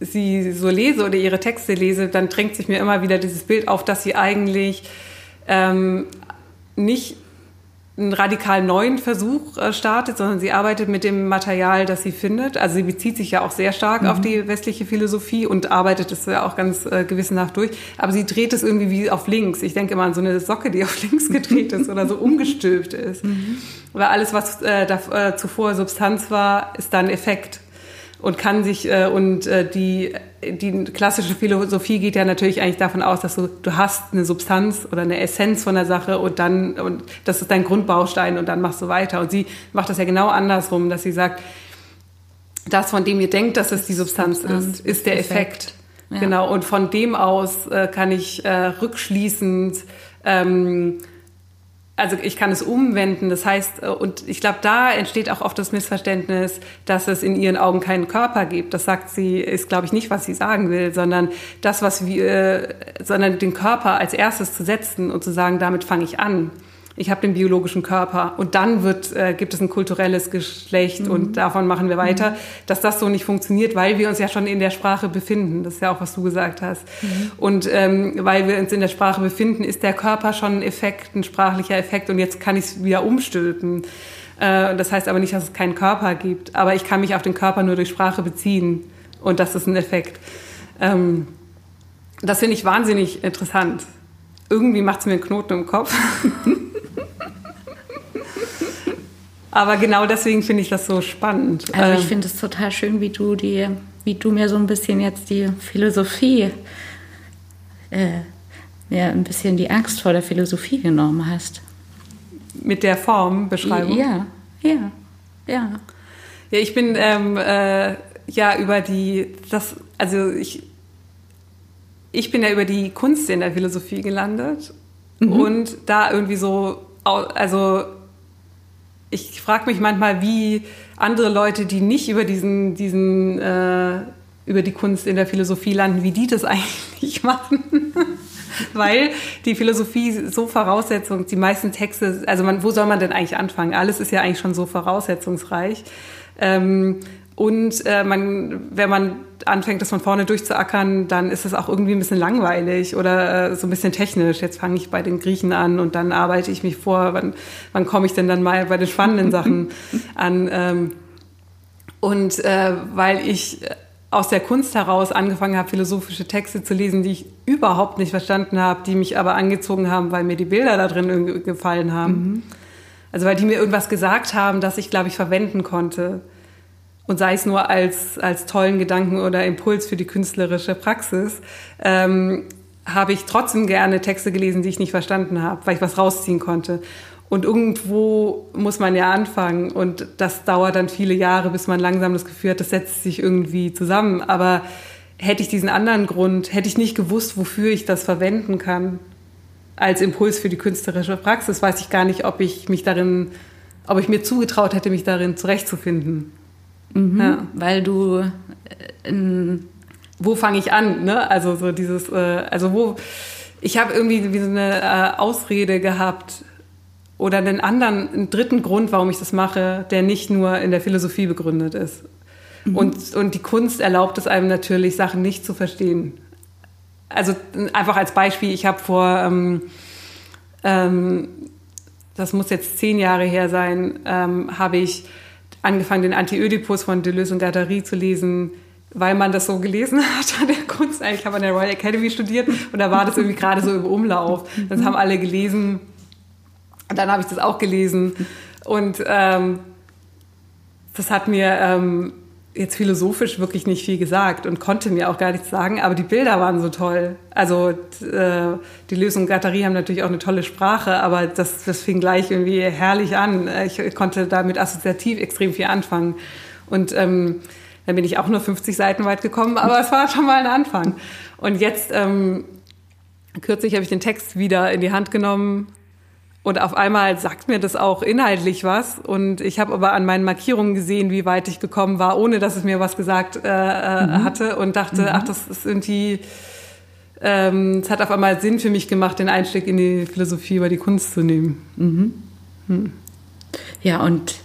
sie so lese oder ihre Texte lese, dann drängt sich mir immer wieder dieses Bild auf, dass sie eigentlich ähm, nicht einen radikal neuen Versuch äh, startet, sondern sie arbeitet mit dem Material, das sie findet. Also sie bezieht sich ja auch sehr stark mhm. auf die westliche Philosophie und arbeitet es ja auch ganz äh, gewissenhaft durch. Aber sie dreht es irgendwie wie auf links. Ich denke immer an so eine Socke, die auf links gedreht ist oder so umgestülpt ist. Mhm. Weil alles, was äh, da, äh, zuvor Substanz war, ist dann Effekt und kann sich äh, und äh, die die klassische Philosophie geht ja natürlich eigentlich davon aus, dass du du hast eine Substanz oder eine Essenz von der Sache und dann und das ist dein Grundbaustein und dann machst du weiter und sie macht das ja genau andersrum, dass sie sagt, das von dem ihr denkt, dass es die Substanz, Substanz ist, ist der Effekt. Effekt. Ja. Genau und von dem aus äh, kann ich äh, rückschließend ähm, also ich kann es umwenden. Das heißt, äh, und ich glaube, da entsteht auch oft das Missverständnis, dass es in ihren Augen keinen Körper gibt. Das sagt sie, ist glaube ich nicht, was sie sagen will, sondern das, was wir, sondern den Körper als erstes zu setzen und zu sagen, damit fange ich an ich habe den biologischen Körper und dann wird, äh, gibt es ein kulturelles Geschlecht mhm. und davon machen wir weiter, mhm. dass das so nicht funktioniert, weil wir uns ja schon in der Sprache befinden. Das ist ja auch, was du gesagt hast. Mhm. Und ähm, weil wir uns in der Sprache befinden, ist der Körper schon ein Effekt, ein sprachlicher Effekt und jetzt kann ich es wieder umstülpen. Äh, das heißt aber nicht, dass es keinen Körper gibt, aber ich kann mich auf den Körper nur durch Sprache beziehen und das ist ein Effekt. Ähm, das finde ich wahnsinnig interessant. Irgendwie macht es mir einen Knoten im Kopf. Aber genau deswegen finde ich das so spannend. Also ich ähm, finde es total schön, wie du die, wie du mir so ein bisschen jetzt die Philosophie, äh, mir ein bisschen die Angst vor der Philosophie genommen hast. Mit der Formbeschreibung? Ja, ja, ja. Ja, ich bin ähm, äh, ja über die, das, also ich, ich bin ja über die Kunst in der Philosophie gelandet mhm. und da irgendwie so, also ich frage mich manchmal, wie andere Leute, die nicht über diesen, diesen äh, über die Kunst in der Philosophie landen, wie die das eigentlich machen. Weil die Philosophie so Voraussetzung, die meisten Texte, also man, wo soll man denn eigentlich anfangen? Alles ist ja eigentlich schon so voraussetzungsreich. Ähm, und äh, man, wenn man anfängt, das von vorne durchzuackern, dann ist es auch irgendwie ein bisschen langweilig oder äh, so ein bisschen technisch. Jetzt fange ich bei den Griechen an und dann arbeite ich mich vor, wann, wann komme ich denn dann mal bei den spannenden Sachen an. Ähm, und äh, weil ich aus der Kunst heraus angefangen habe, philosophische Texte zu lesen, die ich überhaupt nicht verstanden habe, die mich aber angezogen haben, weil mir die Bilder da drin gefallen haben. Mhm. Also weil die mir irgendwas gesagt haben, das ich, glaube ich, verwenden konnte und sei es nur als, als tollen Gedanken oder Impuls für die künstlerische Praxis, ähm, habe ich trotzdem gerne Texte gelesen, die ich nicht verstanden habe, weil ich was rausziehen konnte. Und irgendwo muss man ja anfangen und das dauert dann viele Jahre, bis man langsam das Gefühl hat, das setzt sich irgendwie zusammen. Aber hätte ich diesen anderen Grund, hätte ich nicht gewusst, wofür ich das verwenden kann als Impuls für die künstlerische Praxis, weiß ich gar nicht, ob ich mich darin, ob ich mir zugetraut hätte, mich darin zurechtzufinden. Mhm, ja. Weil du äh, wo fange ich an? Ne? Also so dieses, äh, also wo ich habe irgendwie wie so eine äh, Ausrede gehabt oder einen anderen, einen dritten Grund, warum ich das mache, der nicht nur in der Philosophie begründet ist. Mhm. Und, und die Kunst erlaubt es einem natürlich, Sachen nicht zu verstehen. Also einfach als Beispiel, ich habe vor, ähm, ähm, das muss jetzt zehn Jahre her sein, ähm, habe ich angefangen, den Anti-Ödipus von Deleuze und Guattari zu lesen, weil man das so gelesen hat an der Kunst. Eigentlich habe an der Royal Academy studiert und da war das irgendwie gerade so im Umlauf. Das haben alle gelesen. Und dann habe ich das auch gelesen. Und ähm, das hat mir ähm, jetzt philosophisch wirklich nicht viel gesagt und konnte mir auch gar nichts sagen, aber die Bilder waren so toll. Also äh, die Lösung Gatterie haben natürlich auch eine tolle Sprache, aber das, das fing gleich irgendwie herrlich an. Ich konnte damit assoziativ extrem viel anfangen. Und ähm, dann bin ich auch nur 50 Seiten weit gekommen, aber es war schon mal ein Anfang. Und jetzt, ähm, kürzlich habe ich den Text wieder in die Hand genommen und auf einmal sagt mir das auch inhaltlich was. Und ich habe aber an meinen Markierungen gesehen, wie weit ich gekommen war, ohne dass es mir was gesagt äh, äh mhm. hatte. Und dachte, mhm. ach, das ist irgendwie, ähm, es hat auf einmal Sinn für mich gemacht, den Einstieg in die Philosophie über die Kunst zu nehmen. Mhm. Hm. Ja, und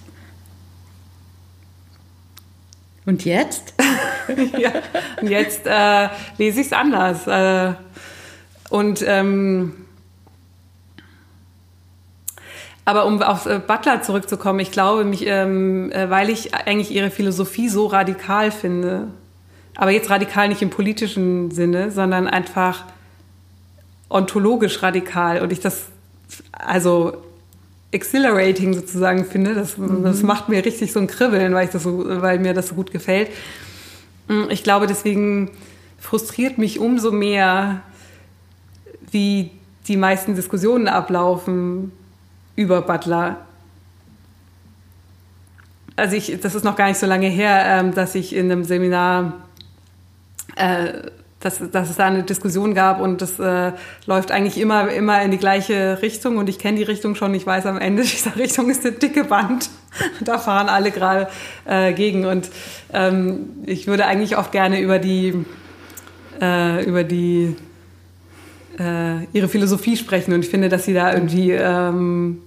und jetzt? ja, und jetzt äh, lese ich es anders. Äh, und ähm, Aber um auf äh, Butler zurückzukommen, ich glaube, mich, ähm, äh, weil ich eigentlich ihre Philosophie so radikal finde, aber jetzt radikal nicht im politischen Sinne, sondern einfach ontologisch radikal und ich das also exhilarating sozusagen finde. Das, mhm. das macht mir richtig so ein Kribbeln, weil, ich das so, weil mir das so gut gefällt. Mm, ich glaube, deswegen frustriert mich umso mehr, wie die meisten Diskussionen ablaufen über Butler. Also ich, das ist noch gar nicht so lange her, ähm, dass ich in einem Seminar äh, dass, dass es da eine Diskussion gab und das äh, läuft eigentlich immer, immer in die gleiche Richtung und ich kenne die Richtung schon. Ich weiß am Ende dieser Richtung ist eine dicke Wand. da fahren alle gerade äh, gegen und ähm, ich würde eigentlich oft gerne über die, äh, über die, äh, ihre Philosophie sprechen und ich finde, dass sie da irgendwie ähm,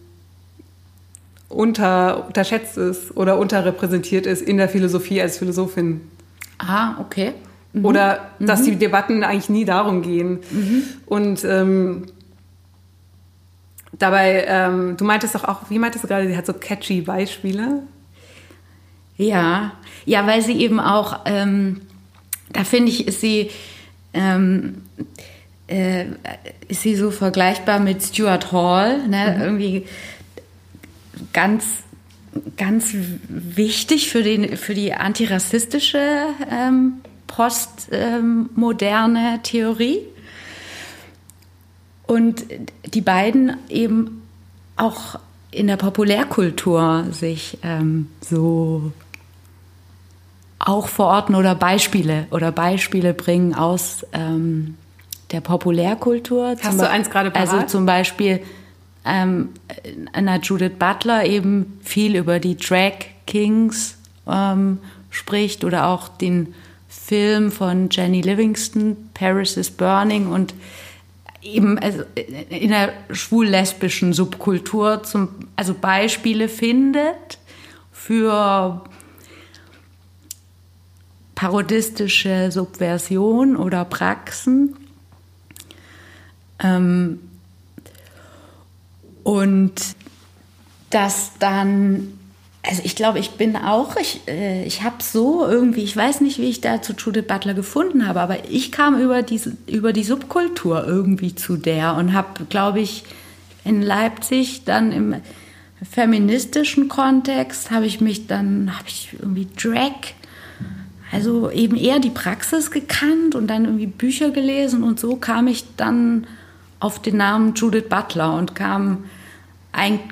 unter, unterschätzt ist oder unterrepräsentiert ist in der Philosophie als Philosophin. Ah, okay. Mhm. Oder dass mhm. die Debatten eigentlich nie darum gehen. Mhm. Und ähm, dabei, ähm, du meintest doch auch, wie meintest du gerade, sie hat so catchy Beispiele? Ja, ja, weil sie eben auch, ähm, da finde ich, ist sie, ähm, äh, ist sie so vergleichbar mit Stuart Hall, ne? Mhm. irgendwie ganz ganz wichtig für, den, für die antirassistische ähm, postmoderne Theorie. Und die beiden eben auch in der Populärkultur sich ähm, so auch verorten oder Beispiele oder Beispiele bringen aus ähm, der Populärkultur. Hast du eins gerade parat? Also zum Beispiel ähm, Anna Judith Butler eben viel über die Drag Kings ähm, spricht oder auch den Film von Jenny Livingston, Paris is Burning und eben also in der schwul-lesbischen Subkultur zum, also Beispiele findet für parodistische Subversion oder Praxen. Ähm, und das dann also ich glaube, ich bin auch, ich, äh, ich habe so irgendwie, ich weiß nicht, wie ich da zu Judith Butler gefunden habe, aber ich kam über, diese, über die Subkultur irgendwie zu der und habe, glaube ich, in Leipzig dann im feministischen Kontext habe ich mich dann, habe ich irgendwie Drag, also eben eher die Praxis gekannt und dann irgendwie Bücher gelesen und so kam ich dann auf den Namen Judith Butler und kam eigentlich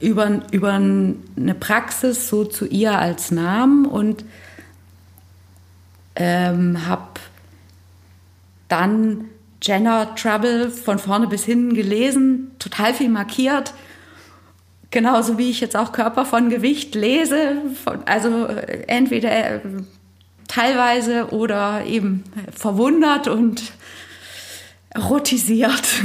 über, über eine Praxis so zu ihr als Namen und ähm, habe dann Gender Trouble von vorne bis hinten gelesen, total viel markiert. Genauso wie ich jetzt auch Körper von Gewicht lese, von, also äh, entweder äh, teilweise oder eben verwundert und erotisiert.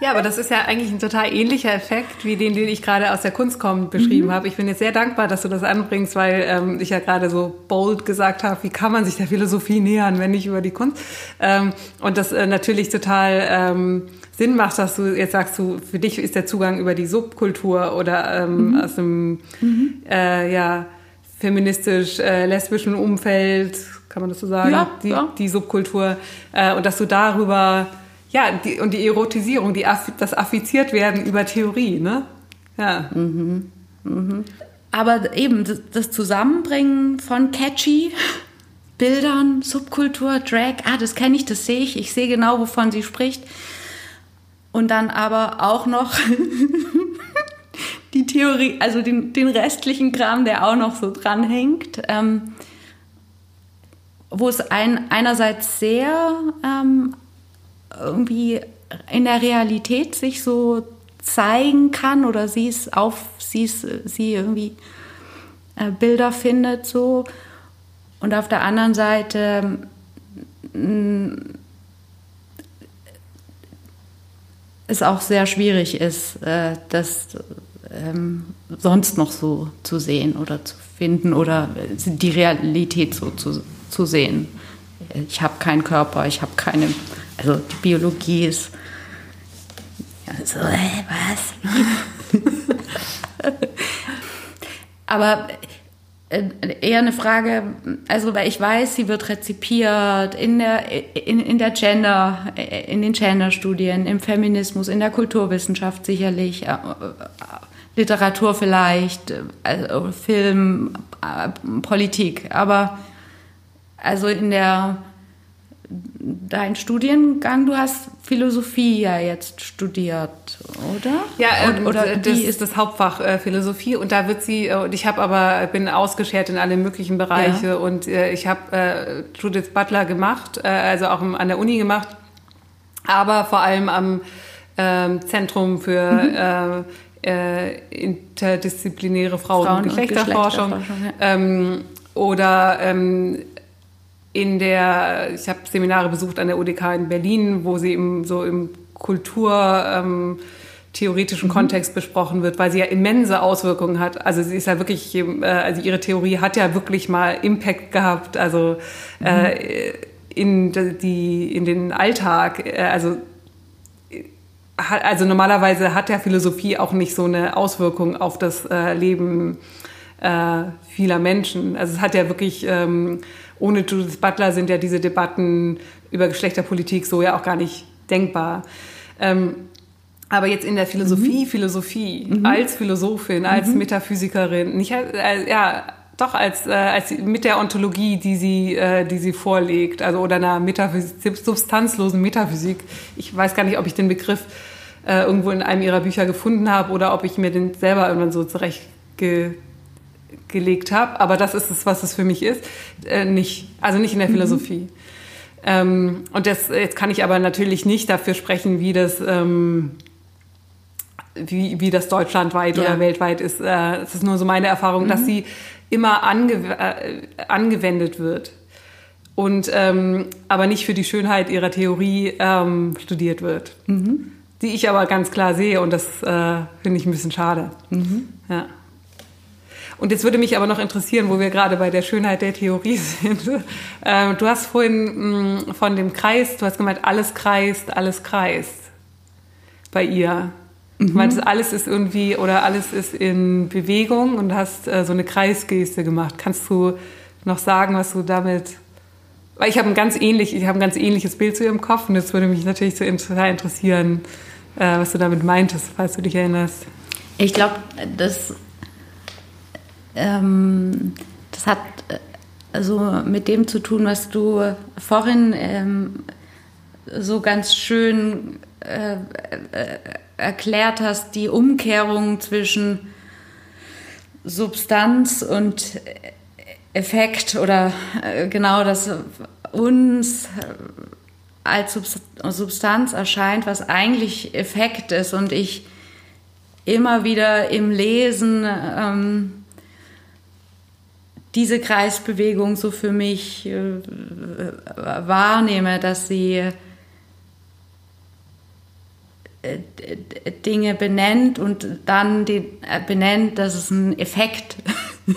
Ja, aber das ist ja eigentlich ein total ähnlicher Effekt wie den, den ich gerade aus der Kunst kommt beschrieben mhm. habe. Ich bin jetzt sehr dankbar, dass du das anbringst, weil ähm, ich ja gerade so bold gesagt habe, wie kann man sich der Philosophie nähern, wenn nicht über die Kunst. Ähm, und das äh, natürlich total ähm, Sinn macht, dass du jetzt sagst, du, für dich ist der Zugang über die Subkultur oder ähm, mhm. aus dem mhm. Äh, ja, feministisch äh, lesbischen Umfeld, kann man das so sagen, ja, die, ja. die Subkultur, äh, und dass du darüber ja, die, und die Erotisierung, die, das affiziert werden über Theorie, ne? Ja. Mhm. Mhm. Aber eben das Zusammenbringen von catchy Bildern, Subkultur, Drag, ah, das kenne ich, das sehe ich, ich sehe genau, wovon sie spricht. Und dann aber auch noch die Theorie, also den, den restlichen Kram, der auch noch so dranhängt. Ähm, wo es ein, einerseits sehr ähm, irgendwie in der Realität sich so zeigen kann oder sie es auf sie sie irgendwie äh, Bilder findet so. Und auf der anderen Seite mm, es auch sehr schwierig ist, äh, das ähm, sonst noch so zu sehen oder zu finden oder die Realität so zu, zu sehen. Ich habe keinen Körper, ich habe keine also die Biologie ist So, äh, was? Aber äh, eher eine Frage, also weil ich weiß, sie wird rezipiert in der, in, in der Gender, in den Gender-Studien, im Feminismus, in der Kulturwissenschaft sicherlich, äh, Literatur vielleicht, also Film, Politik, aber also in der dein Studiengang, du hast Philosophie ja jetzt studiert, oder? Ja, ähm, oder das ist das Hauptfach äh, Philosophie und da wird sie äh, und ich habe aber bin ausgeschert in alle möglichen Bereiche ja. und äh, ich habe äh, Judith Butler gemacht, äh, also auch an der Uni gemacht, aber vor allem am ähm, Zentrum für mhm. Äh, interdisziplinäre Frauen, Frauen und Geschlechterforschung, und Geschlechterforschung ja. ähm, oder ähm, in der, ich habe Seminare besucht an der UDK in Berlin, wo sie im, so im Kultur, theoretischen mhm. Kontext besprochen wird, weil sie ja immense Auswirkungen hat. Also sie ist ja wirklich, äh, also ihre Theorie hat ja wirklich mal Impact gehabt, also mhm. äh, in die in den Alltag. Äh, also also normalerweise hat ja Philosophie auch nicht so eine Auswirkung auf das äh, Leben äh, vieler Menschen. Also es hat ja wirklich ähm, ohne Judith Butler sind ja diese Debatten über Geschlechterpolitik so ja auch gar nicht denkbar. Ähm, aber jetzt in der Philosophie, mhm. Philosophie, mhm. als Philosophin, als mhm. Metaphysikerin, nicht äh, ja, doch als, äh, als mit der Ontologie, die sie, äh, die sie vorlegt, also oder einer Metaphysik, substanzlosen Metaphysik. Ich weiß gar nicht, ob ich den Begriff äh, irgendwo in einem ihrer Bücher gefunden habe oder ob ich mir den selber irgendwann so zurecht gelegt habe, aber das ist es, was es für mich ist. Äh, nicht, also nicht in der mhm. Philosophie. Ähm, und das, jetzt kann ich aber natürlich nicht dafür sprechen, wie das, ähm, wie, wie das deutschlandweit ja. oder weltweit ist. Äh, es ist nur so meine Erfahrung, mhm. dass sie immer ange äh, angewendet wird. Und ähm, aber nicht für die Schönheit ihrer Theorie ähm, studiert wird. Mhm. Die ich aber ganz klar sehe und das äh, finde ich ein bisschen schade. Mhm. Ja. Und jetzt würde mich aber noch interessieren, wo wir gerade bei der Schönheit der Theorie sind. Ähm, du hast vorhin mm, von dem Kreis, du hast gemeint, alles kreist, alles kreist bei ihr. Mhm. Du meintest, alles ist irgendwie oder alles ist in Bewegung und hast äh, so eine Kreisgeste gemacht. Kannst du noch sagen, was du damit weil ich habe ein ganz ähnlich, ich habe ein ganz ähnliches Bild zu ihrem Kopf und es würde mich natürlich so interessieren, äh, was du damit meintest, falls du dich erinnerst. Ich glaube, das ähm, das hat also mit dem zu tun, was du vorhin ähm, so ganz schön äh, äh, erklärt hast, die Umkehrung zwischen Substanz und Effekt oder äh, genau, dass uns als Substanz erscheint, was eigentlich Effekt ist. Und ich immer wieder im Lesen ähm, diese Kreisbewegung so für mich äh, wahrnehme, dass sie äh, Dinge benennt und dann die, äh, benennt, dass es ein Effekt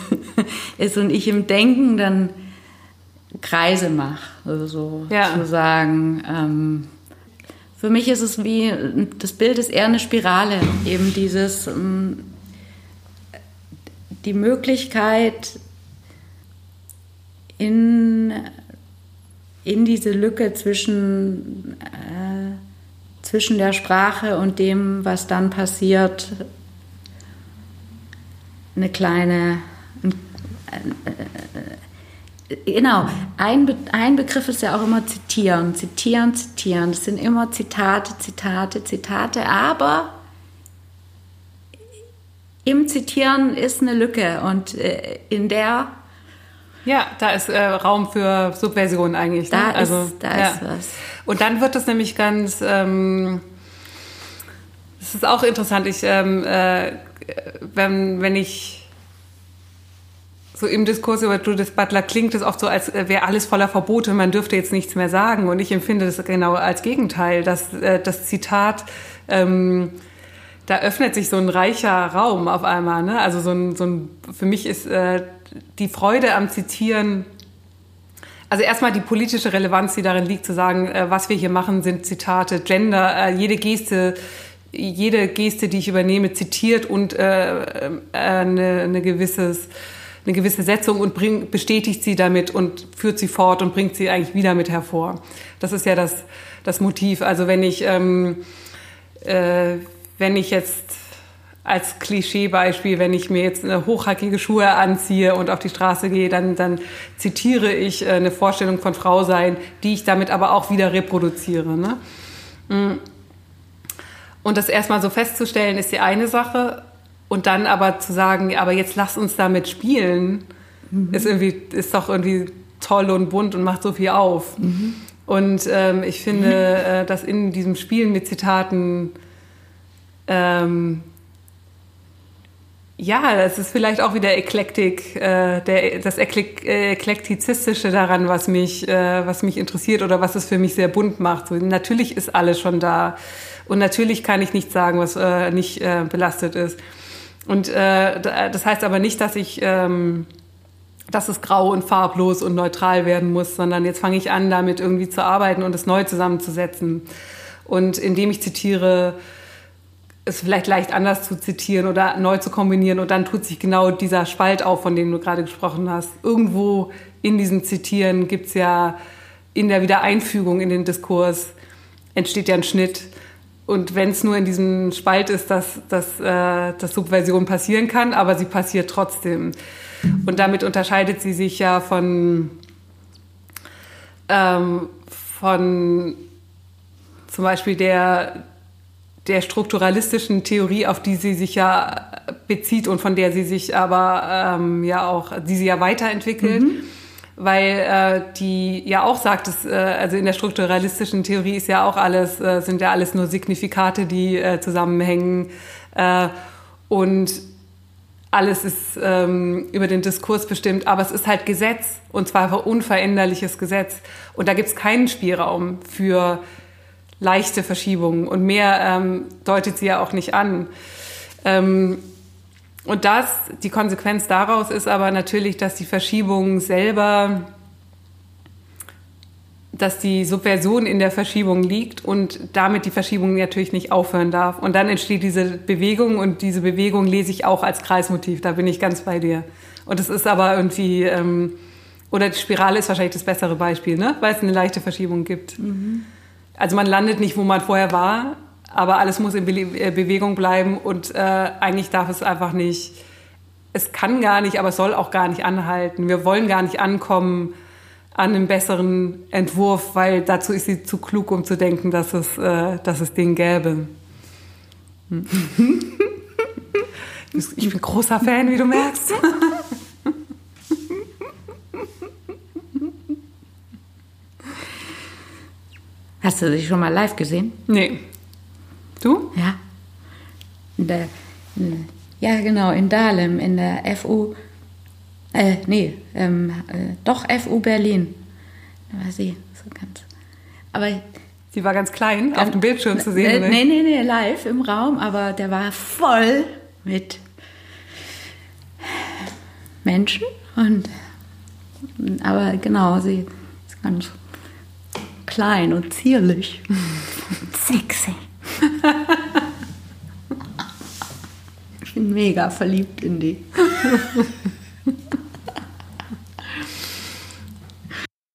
ist und ich im Denken dann Kreise mache, also so ja. zu sagen. Ähm, für mich ist es wie, das Bild ist eher eine Spirale, eben dieses, ähm, die Möglichkeit, in, in diese Lücke zwischen, äh, zwischen der Sprache und dem, was dann passiert, eine kleine. Äh, genau, ein, Be ein Begriff ist ja auch immer zitieren, zitieren, zitieren. Das sind immer Zitate, Zitate, Zitate, aber im Zitieren ist eine Lücke und äh, in der ja, da ist äh, Raum für Subversion eigentlich. Ne? Da, also, ist, da ja. ist was. Und dann wird das nämlich ganz, ähm, das ist auch interessant, ich, ähm, äh, wenn, wenn ich so im Diskurs über Judith Butler klingt es oft so, als wäre alles voller Verbote, man dürfte jetzt nichts mehr sagen. Und ich empfinde das genau als Gegenteil, dass äh, das Zitat, ähm, da öffnet sich so ein reicher Raum auf einmal. Ne? Also so ein, so ein, für mich ist äh, die Freude am Zitieren, also erstmal die politische Relevanz, die darin liegt, zu sagen, äh, was wir hier machen, sind Zitate, Gender, äh, jede Geste jede Geste, die ich übernehme, zitiert und äh, eine, eine, gewisses, eine gewisse Setzung und bring, bestätigt sie damit und führt sie fort und bringt sie eigentlich wieder mit hervor. Das ist ja das, das Motiv. Also wenn ich, ähm, äh, wenn ich jetzt als Klischeebeispiel, wenn ich mir jetzt eine hochhackige Schuhe anziehe und auf die Straße gehe, dann, dann zitiere ich äh, eine Vorstellung von Frau sein, die ich damit aber auch wieder reproduziere. Ne? Mm. Und das erstmal so festzustellen, ist die eine Sache. Und dann aber zu sagen, aber jetzt lass uns damit spielen, mhm. ist irgendwie, ist doch irgendwie toll und bunt und macht so viel auf. Mhm. Und ähm, ich finde, äh, dass in diesem Spielen mit Zitaten, ähm, ja, das ist vielleicht auch wieder Eklektik, äh, der, das Eklek Eklektizistische daran, was mich, äh, was mich interessiert oder was es für mich sehr bunt macht. So, natürlich ist alles schon da. Und natürlich kann ich nichts sagen, was äh, nicht äh, belastet ist. Und äh, das heißt aber nicht, dass ich, ähm, dass es grau und farblos und neutral werden muss, sondern jetzt fange ich an, damit irgendwie zu arbeiten und es neu zusammenzusetzen. Und indem ich zitiere, es vielleicht leicht anders zu zitieren oder neu zu kombinieren und dann tut sich genau dieser Spalt auf, von dem du gerade gesprochen hast. Irgendwo in diesem Zitieren gibt es ja in der Wiedereinfügung in den Diskurs entsteht ja ein Schnitt und wenn es nur in diesem Spalt ist, dass, dass, äh, dass Subversion passieren kann, aber sie passiert trotzdem. Und damit unterscheidet sie sich ja von, ähm, von zum Beispiel der, der strukturalistischen Theorie, auf die sie sich ja bezieht und von der sie sich aber ähm, ja auch, die sie ja weiterentwickelt. Mhm. Weil äh, die ja auch sagt, dass, äh, also in der strukturalistischen Theorie ist ja auch alles, äh, sind ja alles nur Signifikate, die äh, zusammenhängen. Äh, und alles ist ähm, über den Diskurs bestimmt, aber es ist halt Gesetz und zwar ein unveränderliches Gesetz. Und da gibt es keinen Spielraum für leichte Verschiebungen und mehr ähm, deutet sie ja auch nicht an. Ähm, und das, die Konsequenz daraus ist aber natürlich, dass die Verschiebung selber, dass die Subversion in der Verschiebung liegt und damit die Verschiebung natürlich nicht aufhören darf. Und dann entsteht diese Bewegung und diese Bewegung lese ich auch als Kreismotiv, da bin ich ganz bei dir. Und es ist aber irgendwie, ähm, oder die Spirale ist wahrscheinlich das bessere Beispiel, ne? weil es eine leichte Verschiebung gibt. Mhm. Also man landet nicht, wo man vorher war, aber alles muss in Be äh, Bewegung bleiben und äh, eigentlich darf es einfach nicht, es kann gar nicht, aber es soll auch gar nicht anhalten. Wir wollen gar nicht ankommen an einem besseren Entwurf, weil dazu ist sie zu klug, um zu denken, dass es, äh, dass es den gäbe. Hm. Ich bin großer Fan, wie du merkst. Hast du dich schon mal live gesehen? Nee. Du? Ja. In der, in, ja, genau, in Dahlem, in der FU, äh, nee, ähm, äh, doch FU Berlin. Da war sie so ganz. Aber. Sie war ganz klein, ganz, auf dem Bildschirm zu sehen, äh, Nee, nee, nee, live im Raum, aber der war voll mit Menschen und. Aber genau, sie ist ganz klein und zierlich. Sexy ich bin mega verliebt in die.